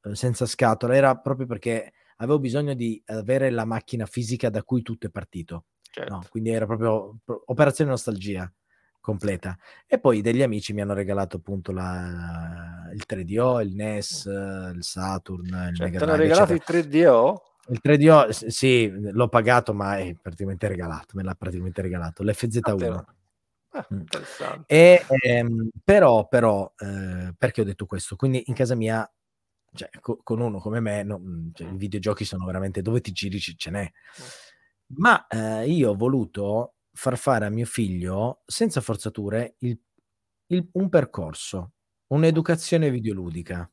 eh, senza scatola, era proprio perché avevo bisogno di avere la macchina fisica da cui tutto è partito. Certo. No, quindi era proprio operazione nostalgia completa. E poi degli amici mi hanno regalato appunto la, il 3DO, il NES, il Saturn, il cioè, Mega Drive. Ti hanno regalato eccetera. il 3DO? Il 3DO, sì, l'ho pagato, ma è praticamente regalato, me l'ha praticamente regalato, l'FZ1. Ah, mm. e, ehm, però, però eh, perché ho detto questo? Quindi in casa mia, cioè, co- con uno come me, no, mm, cioè, i videogiochi sono veramente dove ti giri ce n'è. Mm. Ma eh, io ho voluto far fare a mio figlio, senza forzature, il, il, un percorso, un'educazione videoludica.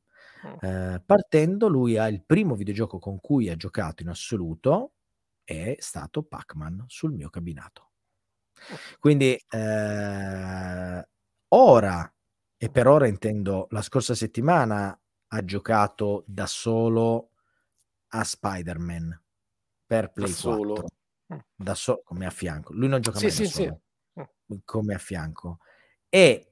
Eh, partendo, lui ha il primo videogioco con cui ha giocato in assoluto è stato Pac-Man sul mio cabinato. Quindi eh, ora, e per ora intendo la scorsa settimana, ha giocato da solo a Spider-Man per Play da 4. Solo da solo come a fianco. Lui non gioca sì, mai sì, sì. come a fianco. E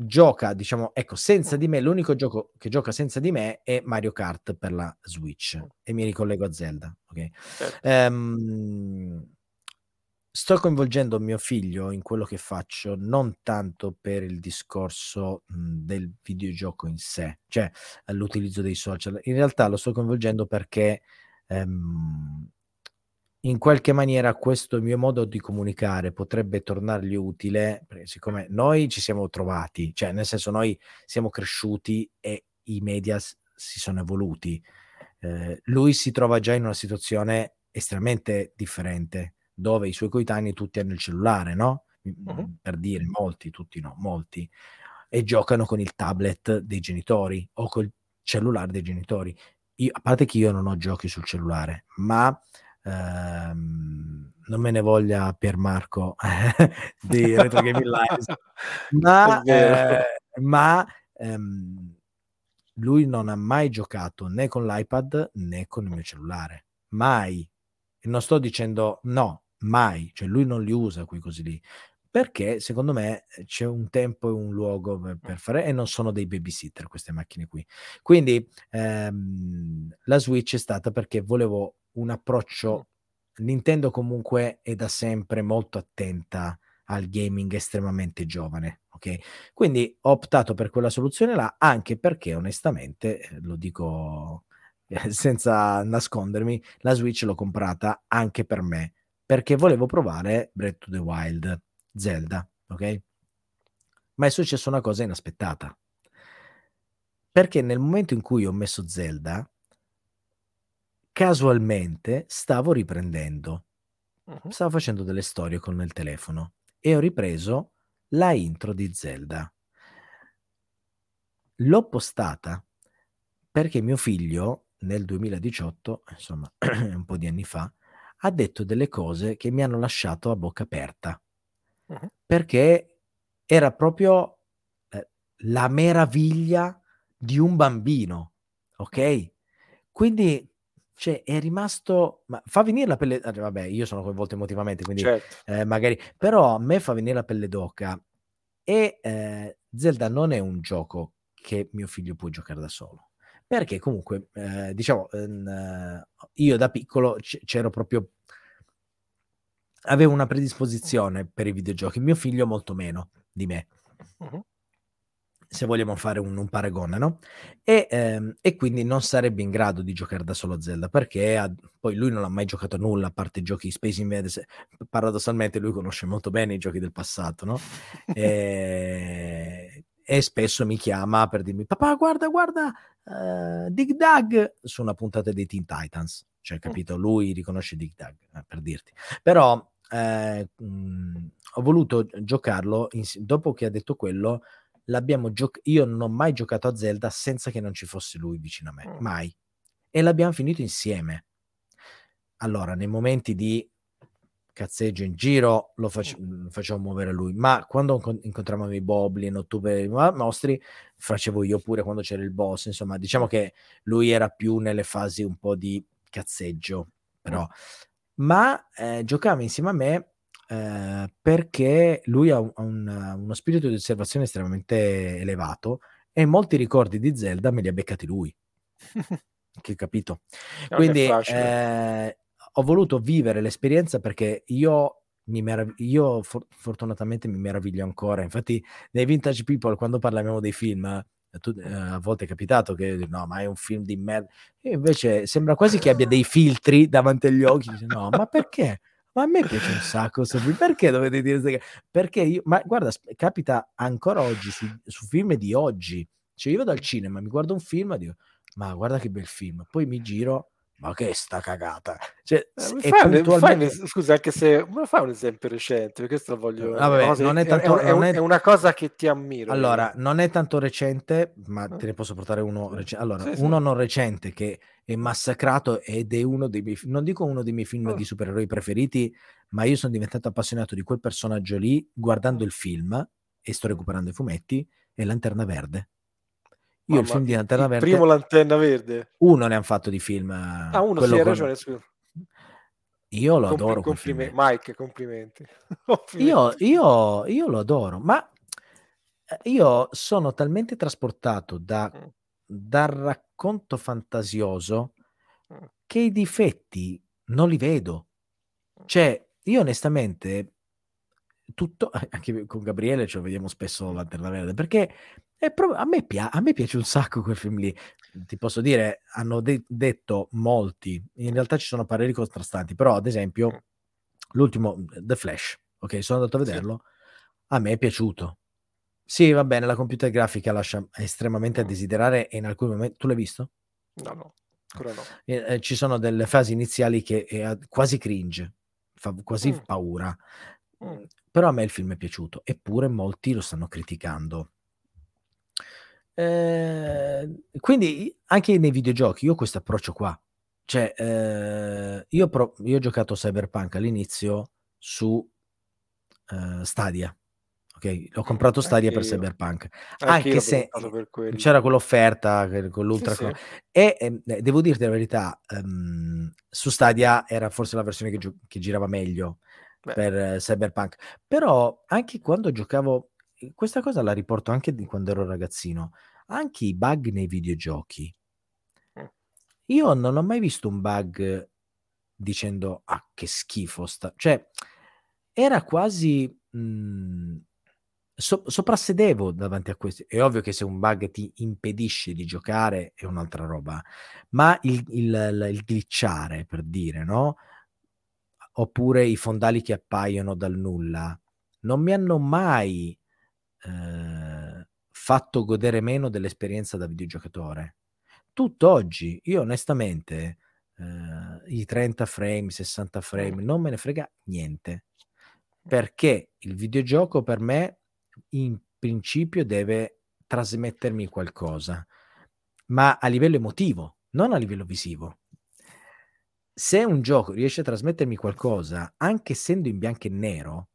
gioca, diciamo, ecco, senza di me, l'unico gioco che gioca senza di me è Mario Kart per la Switch e mi ricollego a Zelda, ok? Certo. Um, sto coinvolgendo mio figlio in quello che faccio non tanto per il discorso mh, del videogioco in sé, cioè l'utilizzo dei social, in realtà lo sto coinvolgendo perché um, in qualche maniera questo mio modo di comunicare potrebbe tornargli utile, perché siccome noi ci siamo trovati, cioè nel senso noi siamo cresciuti e i media si sono evoluti. Eh, lui si trova già in una situazione estremamente differente, dove i suoi coetanei tutti hanno il cellulare, no? Uh-huh. Per dire, molti, tutti no, molti, e giocano con il tablet dei genitori o col cellulare dei genitori. Io, a parte che io non ho giochi sul cellulare, ma ehm, non me ne voglia Pier Marco di Retro Gaming Live, ma, eh, ma ehm, lui non ha mai giocato né con l'iPad né con il mio cellulare, mai. E non sto dicendo no, mai, cioè lui non li usa quei così lì. Perché secondo me c'è un tempo e un luogo per, per, fare e non sono dei babysitter queste macchine qui. Quindi ehm, la Switch è stata perché volevo un approccio. Nintendo comunque è da sempre molto attenta al gaming estremamente giovane, ok? Quindi ho optato per quella soluzione là, anche perché onestamente, eh, lo dico senza nascondermi, la Switch l'ho comprata anche per me, perché volevo provare Breath of the Wild, Zelda, ok? Ma è successa una cosa inaspettata. Perché nel momento in cui ho messo Zelda, casualmente stavo riprendendo, uh-huh. stavo facendo delle storie con il telefono e ho ripreso la intro di Zelda. L'ho postata perché mio figlio nel 2018, insomma un po' di anni fa, ha detto delle cose che mi hanno lasciato a bocca aperta. Uh-huh. Perché era proprio eh, la meraviglia di un bambino, ok? Quindi cioè, è rimasto. Ma fa venire la pelle. Ah, vabbè, io sono coinvolto emotivamente, quindi certo. eh, magari. Però a me fa venire la pelle d'oca. E eh, Zelda non è un gioco che mio figlio può giocare da solo. Perché comunque, eh, diciamo, ehm, io da piccolo c- c'ero proprio. Avevo una predisposizione per i videogiochi, mio figlio molto meno di me. Uh-huh se vogliamo fare un, un paragone, no? E, ehm, e, quindi non sarebbe in grado di giocare da solo Zelda perché ha, poi lui non ha mai giocato a nulla a parte i giochi Space Invaders. Paradossalmente lui conosce molto bene i giochi del passato, no? e, e, spesso mi chiama per dirmi: Papà, guarda, guarda, uh, Dig Dug su una puntata dei Teen Titans. Cioè, capito? Lui riconosce Dig Dug eh, per dirti, però. Eh, mh, ho voluto giocarlo in, dopo che ha detto quello l'abbiamo giocato. Io non ho mai giocato a Zelda senza che non ci fosse lui vicino a me, mm. mai. E l'abbiamo finito insieme. Allora, nei momenti di cazzeggio in giro lo, fac- mm. lo facevo muovere lui, ma quando incontravamo i Boblin o tu per i mostri, facevo io pure quando c'era il boss. Insomma, diciamo mm. che lui era più nelle fasi un po' di cazzeggio, però. Ma eh, giocava insieme a me eh, perché lui ha, un, un, uno spirito di osservazione estremamente elevato e molti ricordi di Zelda me li ha beccati lui. che capito? Quindi eh, ho voluto vivere l'esperienza perché io mi merav- io for- fortunatamente mi meraviglio ancora. Infatti, nei Vintage People, quando parliamo dei film, eh, tu, eh, a volte è capitato che no, ma è un film di merda. E invece sembra quasi che abbia dei filtri davanti agli occhi. No, ma perché? Ma a me piace un sacco Sophie. Perché dovete dire queste Perché io, ma guarda, capita ancora oggi su, su film di oggi. Cioè, io vado al cinema, mi guardo un film e dico, ma guarda che bel film. Poi mi giro ma che sta cagata cioè, eh, puntualmente... fai, scusa anche se ma fai un esempio recente perché questo lo voglio ah, vabbè, non è, tanto, è, non è, è, una cosa che ti ammiro allora io. non è tanto recente ma te ne posso portare uno recente allora sì, uno sì. non recente che è massacrato ed è uno dei miei non dico uno dei miei film oh. di supereroi preferiti ma io sono diventato appassionato di quel personaggio lì guardando il film e sto recuperando i fumetti è Lanterna Verde io Mamma, il film di Lanterna Verde. Primo Lanterna Verde. Uno ne hanno fatto di film. Ah, uno sì, hai ragione. Scusa. Io lo Compl- adoro. Complime- Mike, complimenti. io, io, io, lo adoro, ma eh, io sono talmente trasportato da, mm. dal racconto fantasioso mm. che i difetti non li vedo. Mm. Cioè, io onestamente, tutto, anche con Gabriele ce lo vediamo spesso Lanterna Verde, perché Pro- a, me pia- a, me piace un sacco quel film lì. Ti posso dire, hanno de- detto molti, in realtà ci sono pareri contrastanti, però ad esempio l'ultimo, The Flash, ok, sono andato a vederlo, sì. a me è piaciuto. Sì, va bene, la computer grafica lascia estremamente a desiderare e in alcuni momenti... Tu l'hai visto? No, no, ancora no. Eh, eh, ci sono delle fasi iniziali che è quasi cringe, fa quasi mm. paura. Mm. Però a me il film è piaciuto, eppure molti lo stanno criticando Ehm, quindi anche nei videogiochi io ho questo approccio qua. Cioè, eh, io, pro- io, ho giocato Cyberpunk all'inizio su uh, Stadia. Ok, ho comprato Stadia per Cyberpunk. Anche, anche se c'era quell'offerta con l'ultra. Sì, sì. E eh, devo dirti la verità, um, su Stadia era forse la versione che, gio- che girava meglio Beh. per uh, Cyberpunk. Però anche quando giocavo questa cosa la riporto anche di quando ero ragazzino, anche i bug nei videogiochi. Mm. Io non ho mai visto un bug dicendo ah che schifo sta, cioè era quasi mh, mhmm, so- soprassedevo davanti a questi. È ovvio che se un bug ti impedisce di giocare è un'altra roba, ma il, il, il glitchare, per dire, no? Oppure i fondali che appaiono dal nulla, non mi hanno mai eh, fatto godere meno dell'esperienza da videogiocatore. Tutt'oggi, io onestamente, eh, i 30 frame, 60 frame, non me ne frega niente. Perché il videogioco per me in principio deve trasmettermi qualcosa, ma a livello emotivo, non a livello visivo. Se un gioco riesce a trasmettermi qualcosa, anche essendo in bianco e nero,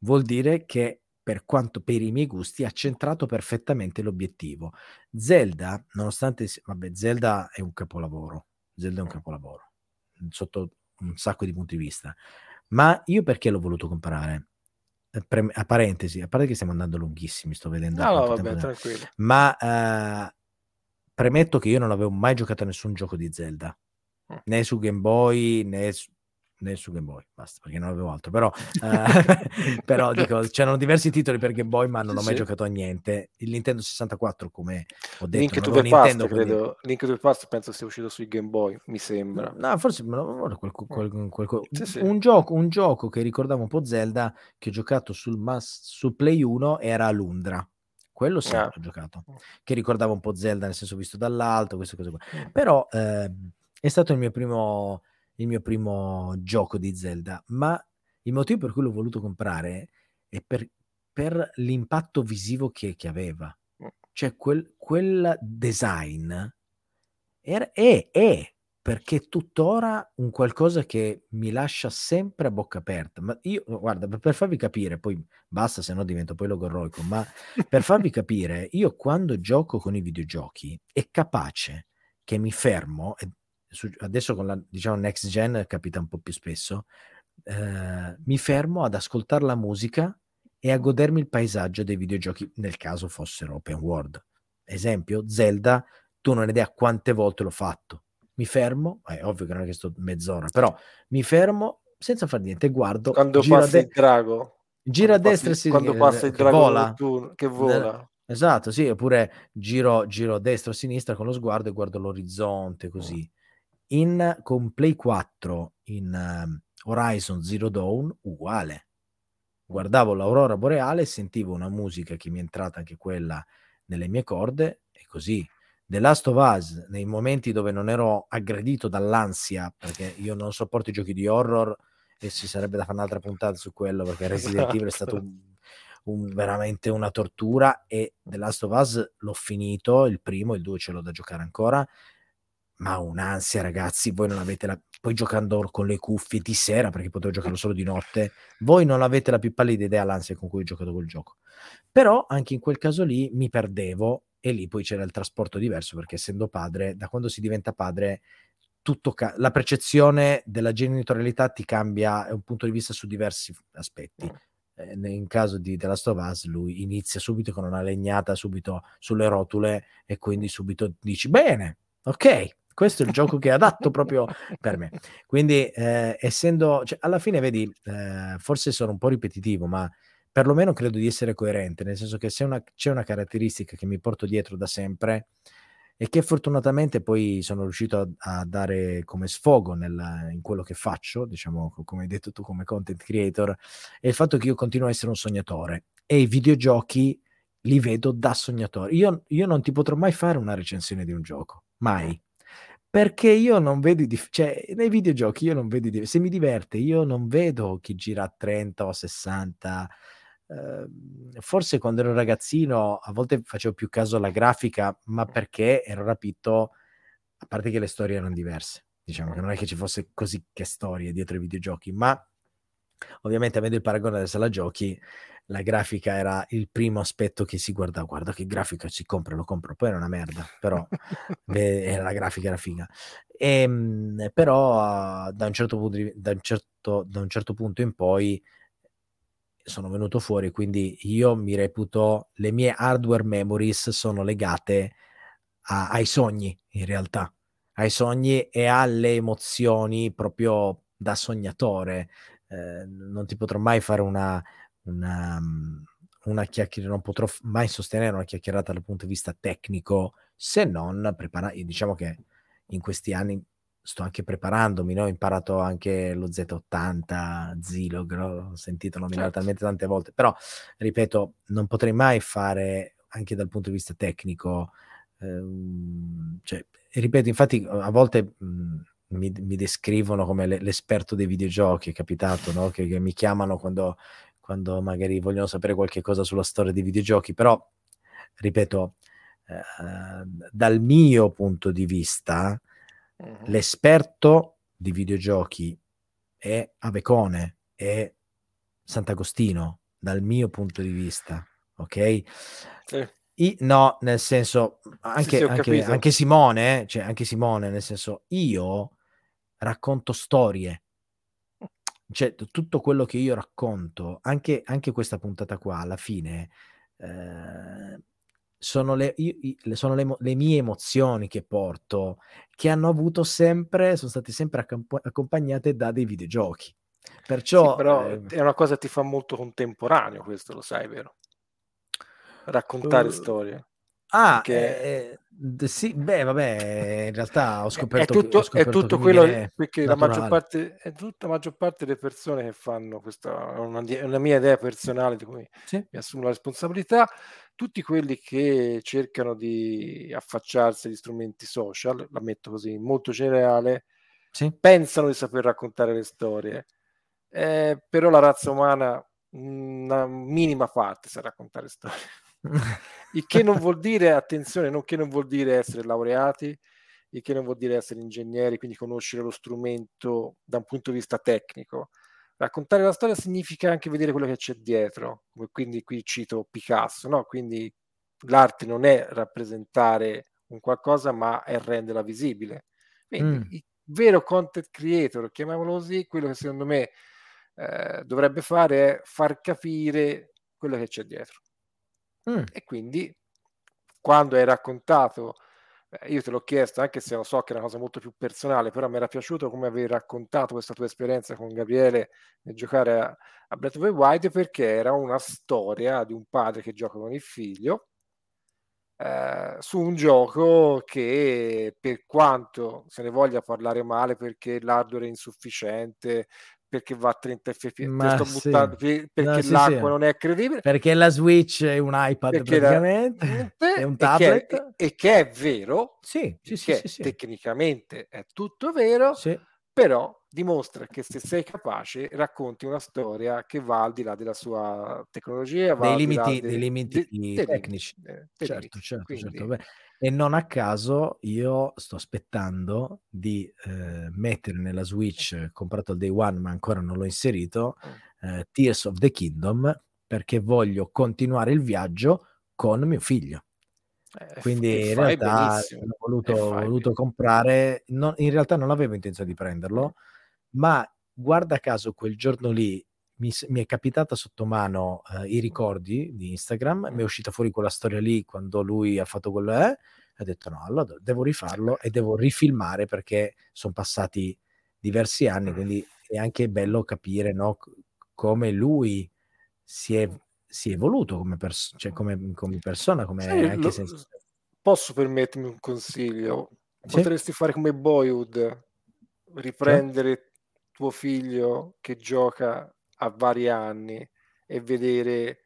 vuol dire che per quanto per i miei gusti ha centrato perfettamente l'obiettivo. Zelda, nonostante vabbè, Zelda è un capolavoro, Zelda è un capolavoro sotto un sacco di punti di vista. Ma io perché l'ho voluto comprare? Eh, pre- a parentesi, a parte che stiamo andando lunghissimi, sto vedendo. No, vabbè, tranquillo. Ma uh, premetto che io non avevo mai giocato a nessun gioco di Zelda, mm. né su Game Boy né su, né su Game Boy, basta perché non avevo altro. Però, uh, però dico, c'erano diversi titoli per Game Boy, ma non ho mai sì. giocato a niente. Il Nintendo 64, come ho detto, Link to the Nintendo, Past, credo. Quindi... Link to the Past penso sia uscito sui Game Boy, mi sembra. No, forse quel, quel, quel, sì, sì. Un, gioco, un gioco che ricordava un po' Zelda che ho giocato sul, Mas, sul Play 1 era Lundra quello sì, ah. ho giocato, che ricordava un po' Zelda nel senso visto dall'alto, queste cose qua. Mm. Però eh, è stato il mio primo il mio primo gioco di Zelda, ma il motivo per cui l'ho voluto comprare è per, per l'impatto visivo che, che aveva. Mm. Cioè quel, quel design era, è, è perché tuttora un qualcosa che mi lascia sempre a bocca aperta. Ma io, guarda, per farvi capire, poi basta, se no divento poi logorroico, ma per farvi capire, io quando gioco con i videogiochi è capace che mi fermo, e adesso con la diciamo next gen capita un po' più spesso, eh, mi fermo ad ascoltare la musica e a godermi il paesaggio dei videogiochi nel caso fossero open world. Esempio, Zelda, tu non hai idea quante volte l'ho fatto. Mi fermo, è ovvio che non è che sto mezz'ora, però mi fermo senza fare niente, guardo. Quando passa de- il drago. Gira a destra e si Quando passa il drago vola. Tu, che vola. Esatto, sì, oppure giro, giro a destra o a sinistra con lo sguardo e guardo l'orizzonte così in, con Play 4 in uh, Horizon Zero Dawn uguale. Guardavo l'aurora boreale e sentivo una musica che mi è entrata anche quella nelle mie corde e così. The Last of Us, nei momenti dove non ero aggredito dall'ansia, perché io non sopporto i giochi di horror e ci sarebbe da fare un'altra puntata su quello, perché Resident Evil è stato un, un, veramente una tortura e The Last of Us l'ho finito, il primo, il due ce l'ho da giocare ancora ma un'ansia, ragazzi. Voi non avete la. Poi giocando con le cuffie di sera, perché potevo giocarlo solo di notte, voi non avete la più pallida idea l'ansia con cui ho giocato quel gioco. Però anche in quel caso lì mi perdevo e lì poi c'era il trasporto diverso, perché essendo padre, da quando si diventa padre, tutto ca- la percezione della genitorialità ti cambia un punto di vista su diversi aspetti. Eh, in caso di The Last of Us, lui inizia subito con una legnata subito sulle rotule e quindi subito dici bene, ok, questo è il gioco che è adatto proprio per me. Quindi, eh, essendo, cioè, alla fine, vedi, eh, forse sono un po' ripetitivo, ma perlomeno credo di essere coerente, nel senso che se una, c'è una caratteristica che mi porto dietro da sempre e che fortunatamente poi sono riuscito a, a dare come sfogo nel, in quello che faccio, diciamo, come hai detto tu come content creator, è il fatto che io continuo a essere un sognatore e i videogiochi li vedo da sognatore. Io, io non ti potrò mai fare una recensione di un gioco, mai perché io non vedo, dif- cioè nei videogiochi io non vedo, dif- se mi diverte io non vedo chi gira a 30 o 60, eh, forse quando ero ragazzino a volte facevo più caso alla grafica, ma perché ero rapito, a parte che le storie erano diverse, diciamo che non è che ci fosse così che storie dietro i videogiochi, ma ovviamente avendo il paragone della sala giochi, la grafica era il primo aspetto che si guardava, guarda che grafica si compra, lo compro, poi era una merda, però la grafica era figa. E, ehm, però da, un certo punto di, da, un certo, da un certo punto in poi sono venuto fuori, quindi io mi reputo, le mie hardware memories sono legate a, ai sogni in realtà, ai sogni e alle emozioni proprio da sognatore. Eh, non ti potrò mai fare una, una, una chiacchierata, non potrò mai sostenere una chiacchierata dal punto di vista tecnico se non preparare. Diciamo che in questi anni sto anche preparandomi, no? ho imparato anche lo Z80, Zilog, ho sentito nominare certo. talmente tante volte, però ripeto, non potrei mai fare anche dal punto di vista tecnico, ehm, cioè, ripeto, infatti a volte mh, mi, mi, descrivono come l'esperto dei videogiochi, è capitato, no? che, che, mi chiamano quando, quando magari vogliono sapere qualche cosa sulla storia dei videogiochi, però ripeto, eh, dal mio punto di vista, l'esperto di videogiochi è Avecone, è Sant'Agostino, dal mio punto di vista, ok? Sì. I, no, nel senso, anche, sì, sì, anche, anche Simone, cioè anche Simone, nel senso, io racconto storie. Cioè, tutto quello che io racconto, anche, anche questa puntata qua, alla fine, eh, sono, le, io, sono le, le, mie emozioni che porto, che hanno avuto sempre, sono state sempre accamp- accompagnate da dei videogiochi. Perciò... Sì, però eh, è una cosa che ti fa molto contemporaneo questo, lo sai, vero? Raccontare uh, storie. Ah, perché... eh, sì, beh, vabbè, in realtà ho scoperto, è tutto, che, scoperto è tutto quello perché la maggior, parte, è tutta la maggior parte delle persone che fanno questa, è una, una, mia idea personale di cui sì. mi assumo la responsabilità, tutti quelli che cercano di affacciarsi agli strumenti social, la metto così, molto generale, sì. pensano di saper raccontare le storie, eh, però la razza umana una minima parte sa raccontare storie. Il che non vuol dire, attenzione, non che non vuol dire essere laureati, il che non vuol dire essere ingegneri, quindi conoscere lo strumento da un punto di vista tecnico. Raccontare la storia significa anche vedere quello che c'è dietro, quindi qui cito Picasso, no? Quindi l'arte non è rappresentare un qualcosa, ma è renderla visibile. Quindi mm. il vero content creator, chiamiamolo così, quello che secondo me eh, dovrebbe fare è far capire quello che c'è dietro. Mm. E quindi quando hai raccontato, eh, io te l'ho chiesto anche se lo so che è una cosa molto più personale, però mi era piaciuto come avevi raccontato questa tua esperienza con Gabriele nel giocare a, a Breath of the Wild perché era una storia di un padre che gioca con il figlio eh, su un gioco che per quanto se ne voglia parlare male perché l'hardware è insufficiente, perché va a 30 fps sto sì. buttando, perché no, sì, l'acqua sì. non è credibile perché la Switch è un iPad perché praticamente la... è un tablet e che è, e che è vero sì, tecnicamente è tutto vero però dimostra che se sei capace racconti una storia che va al di là della sua tecnologia dei limiti, dei, dei limiti dei, tecnici dei, certo, certo, Quindi, certo. E non a caso io sto aspettando di eh, mettere nella Switch, comprato il Day One ma ancora non l'ho inserito, mm. eh, Tears of the Kingdom, perché voglio continuare il viaggio con mio figlio. Eh, Quindi in realtà ho voluto, voluto comprare, non, in realtà non avevo intenzione di prenderlo, ma guarda caso quel giorno lì mi, mi, è capitata sotto mano uh, i ricordi di Instagram, mi è uscita fuori quella storia lì quando lui ha fatto quello è, e ho detto no, allora devo rifarlo e devo rifilmare perché sono passati diversi anni, quindi è anche bello capire no, come lui si è, si è evoluto come, pers- cioè come, come, persona, come sì, anche lo, senso... Posso permettermi un consiglio? Potresti sì? fare come Boyhood, riprendere sì? tuo figlio che gioca a vari anni e vedere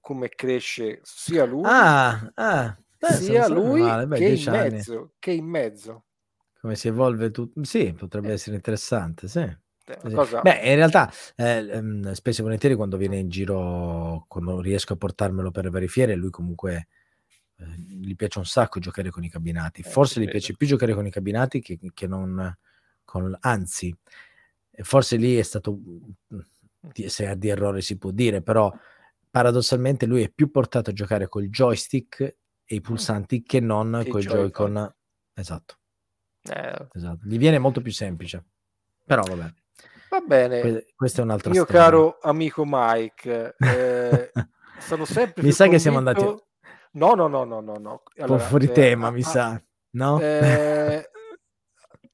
come cresce sia lui, ah, ah, sia lui Beh, che, in mezzo, che in mezzo. Come si evolve tutto? Sì, potrebbe eh. essere interessante, sì. Cosa... Beh, in realtà, eh, ehm, spesso e volentieri quando viene in giro, quando riesco a portarmelo per varie fiere, lui comunque eh, gli piace un sacco giocare con i cabinati. Eh, forse gli piace più giocare con i cabinati che, che non con... Anzi, forse lì è stato se di errore si può dire, però paradossalmente lui è più portato a giocare col joystick e i pulsanti che non con i Joy-Con. Esatto. Eh. esatto. Gli viene molto più semplice. Però vabbè. Va bene. Que- questa è un'altra Mio storia. caro amico Mike, eh, sono sempre Mi sa convinto... che siamo andati No, no, no, no, no, no. Allora, un po' fuori eh, tema, ah, mi sa. No? Eh,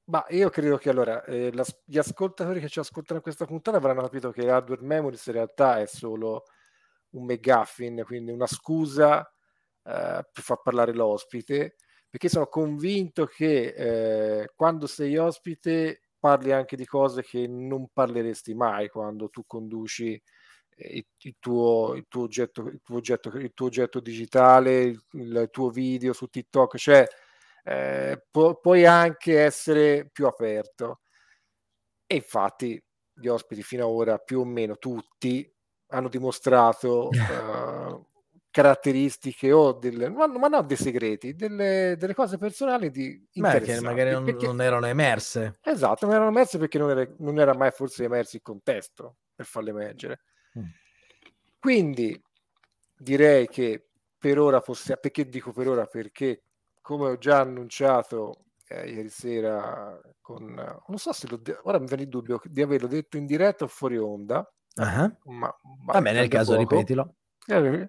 Ma io credo che allora eh, la, gli ascoltatori che ci ascoltano questa puntata avranno capito che Hardware Memories in realtà è solo un McGuffin, quindi una scusa eh, per far parlare l'ospite, perché sono convinto che eh, quando sei ospite parli anche di cose che non parleresti mai quando tu conduci il, il, tuo, il, tuo, oggetto, il, tuo, oggetto, il tuo oggetto digitale, il, il tuo video su TikTok, cioè eh, pu- puoi anche essere più aperto. E infatti gli ospiti fino ad ora, più o meno tutti, hanno dimostrato uh, caratteristiche o delle, ma, ma non dei segreti, delle, delle cose personali di Beh, che magari non, perché, non, erano emerse. Esatto, non erano emerse perché non era, non era mai forse emerso il contesto per farle emergere. Mm. Quindi direi che per ora possiamo, perché dico per ora? Perché come ho già annunciato eh, ieri sera con, non so se lo, ora mi viene il dubbio di averlo detto in diretta o fuori onda, uh-huh. ma, ma vabbè nel caso poco. ripetilo. Eh,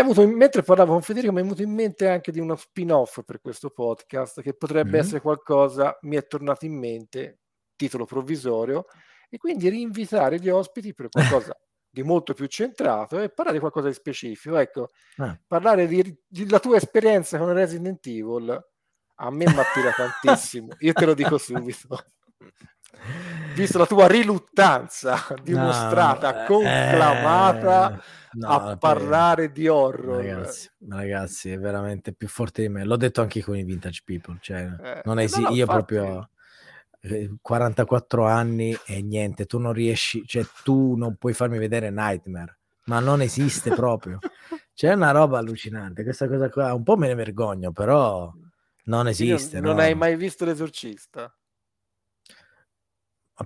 avuto, mentre parlavo con Federico mi è venuto in mente anche di uno spin-off per questo podcast che potrebbe mm-hmm. essere qualcosa, mi è tornato in mente, titolo provvisorio, e quindi rinvitare gli ospiti per qualcosa di molto più centrato e parlare di qualcosa di specifico. Ecco, ah. parlare della tua esperienza con Resident Evil a me mi attira tantissimo, io te lo dico subito. Visto la tua riluttanza dimostrata, no, conclamata eh, no, a parlare di horror. Ragazzi, ragazzi, è veramente più forte di me. L'ho detto anche con i Vintage People. Cioè, eh, non esi- no, io infatti... proprio 44 anni e niente, tu non riesci, cioè tu non puoi farmi vedere Nightmare, ma non esiste proprio. C'è una roba allucinante, questa cosa qua, un po' me ne vergogno, però non esiste. Non, no? hai mai visto l'esorcista?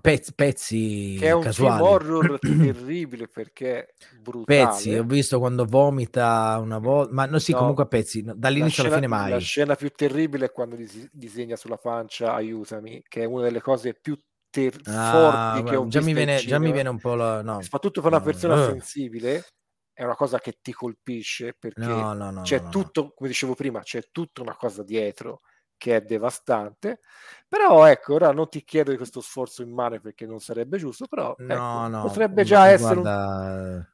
Pezzi, pezzi che è un casuali. film horror terribile perché brutale. Pezzi, ho visto quando vomita una volta, ma no, sì, no, comunque a pezzi, no, dall'inizio scena, alla fine mai. La scena più terribile è quando disegna sulla pancia aiutami, che è una delle cose più ter- ah, forti che ho già mi, viene, già mi viene un po' la... no. soprattutto per una persona uh. sensibile è una cosa che ti colpisce perché c'è tutto, come dicevo prima, c'è tutta una cosa dietro che è devastante. Però ecco, ora non ti chiedo di questo sforzo immane perché non sarebbe giusto, però ecco, no, no, potrebbe già essere guarda...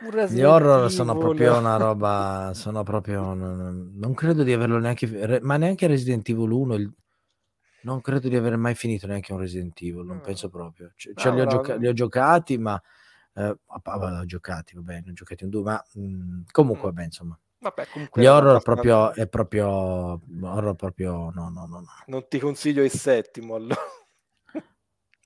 un, un Gli horror sono proprio una roba, sono proprio non, non, credo di averlo neanche ma neanche Resident Evil 1 il, non credo di aver mai finito neanche un Resident Evil, non mm. penso proprio. Cioè, no, li, ho gioca- li, ho giocati, ma eh, ho giocati, vabbè, ne ho giocati un due, ma mh, mm, comunque, vabbè, insomma. Vabbè, Gli horror proprio, è proprio, horror proprio, no, no, no, no. Non ti consiglio il settimo allora.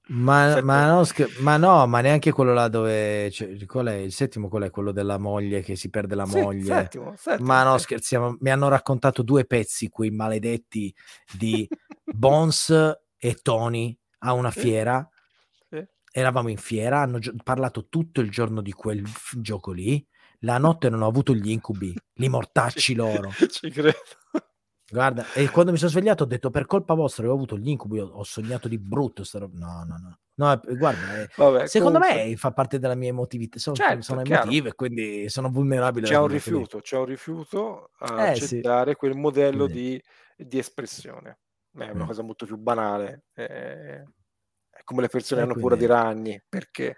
Ma, ma, no, ma, no, ma neanche quello là dove cioè, qual è il settimo? Qual è quello della moglie che si perde la sì, moglie? Settimo, settimo, ma no, scherziamo. Mi hanno raccontato due pezzi quei maledetti di Bones e Tony a una fiera. Sì. Eravamo in fiera, hanno gio- parlato tutto il giorno di quel f- gioco lì la notte non ho avuto gli incubi, li mortacci loro. Ci credo. Guarda, e quando mi sono svegliato ho detto per colpa vostra avevo avuto gli incubi, ho, ho sognato di brutto. Ro- no, no, no. no guarda, eh, Vabbè, secondo comunque... me fa parte della mia emotività. Sono, certo, sono emotive, quindi sono vulnerabile. C'è un rifiuto, c'è un rifiuto a eh, accettare sì. quel modello di, di, espressione. È una mm. cosa molto più banale. È, è come le persone eh, hanno quindi... paura di ragni, perché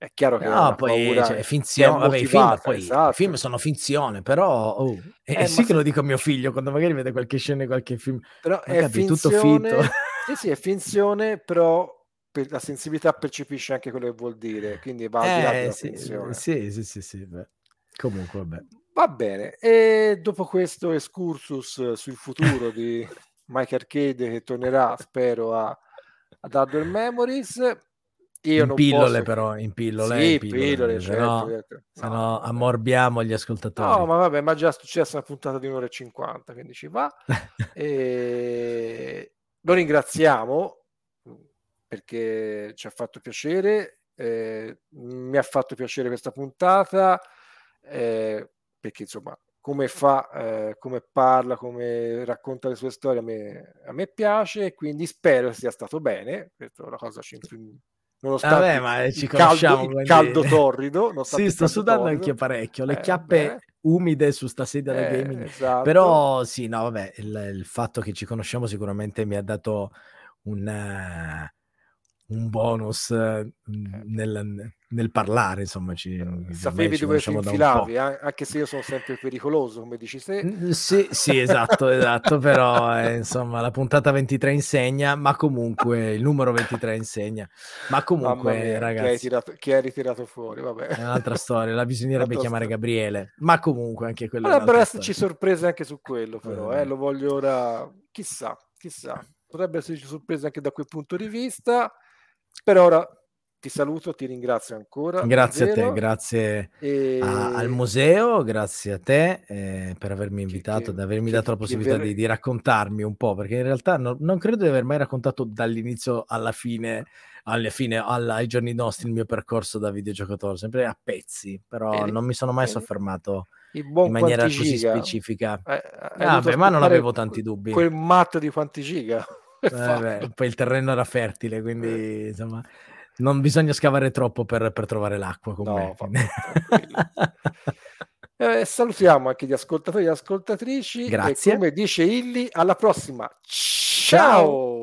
è chiaro che no, poi cioè, finzione, vabbè, i film, poi, esatto. film sono finzione, però oh, eh, eh, sì che se... lo dico a mio figlio quando magari vede qualche scena, qualche film, però è capi, finzione, tutto fitto. Sì, sì, è finzione, però per, la sensibilità percepisce anche quello che vuol dire, quindi va al di là eh, sì, sì, sì, sì, sì, beh. comunque vabbè. Va bene, e dopo questo excursus sul futuro di Mike Arcade che tornerà, spero, a, ad Hardware Memories, io in pillole posso... però, in pillole, sì, in pillole, pillole certo, no, certo. se no ammorbiamo gli ascoltatori. No, ma vabbè, ma già è successa una puntata di un'ora e cinquanta, quindi ci va. e... Lo ringraziamo perché ci ha fatto piacere, eh, mi ha fatto piacere questa puntata, eh, perché insomma, come fa, eh, come parla, come racconta le sue storie, a me, a me piace, quindi spero sia stato bene, questa è una cosa ci nonostante Vabbè, ma ci il, caldo, il caldo torrido. Sì, sto sudando torrido. anche parecchio. Le eh, chiappe beh. umide su sta sedia da eh, gaming. Esatto. Però sì, no, vabbè, il, il, fatto che ci conosciamo sicuramente mi ha dato un, uh, un bonus uh, nel, nel parlare, insomma, ci, sapevi dove ti infilavi, anche se io sono sempre pericoloso, come dici te. Sì, sì, esatto, esatto, però eh, insomma la puntata 23 insegna, ma comunque il numero 23 insegna, ma comunque mia, ragazzi... Chi hai, tirato, chi hai ritirato fuori, vabbè. È un'altra storia, la bisognerebbe chiamare. Gabriele, ma comunque anche quello... Potrebbero esserci sorprese anche su quello, però, eh, lo voglio ora... Chissà, chissà, potrebbe esserci sorprese anche da quel punto di vista, per ora ti saluto, ti ringrazio ancora. Grazie davvero. a te, grazie e... a, al museo, grazie a te eh, per avermi invitato, che, avermi che, dato la possibilità ver... di, di, raccontarmi un po', perché in realtà no, non credo di aver mai raccontato dall'inizio alla fine, alla fine alla, ai giorni nostri il mio percorso da videogiocatore, sempre a pezzi, però eh, non mi sono mai eh, soffermato in maniera così specifica. Eh, ah, beh, ma non avevo tanti dubbi. Quel matto di quanti giga. Eh, beh, poi il terreno era fertile, quindi insomma non bisogna scavare troppo per, per trovare l'acqua. No, eh, salutiamo anche gli ascoltatori e ascoltatrici. Grazie. E come dice Illy, alla prossima. Ciao. Ciao.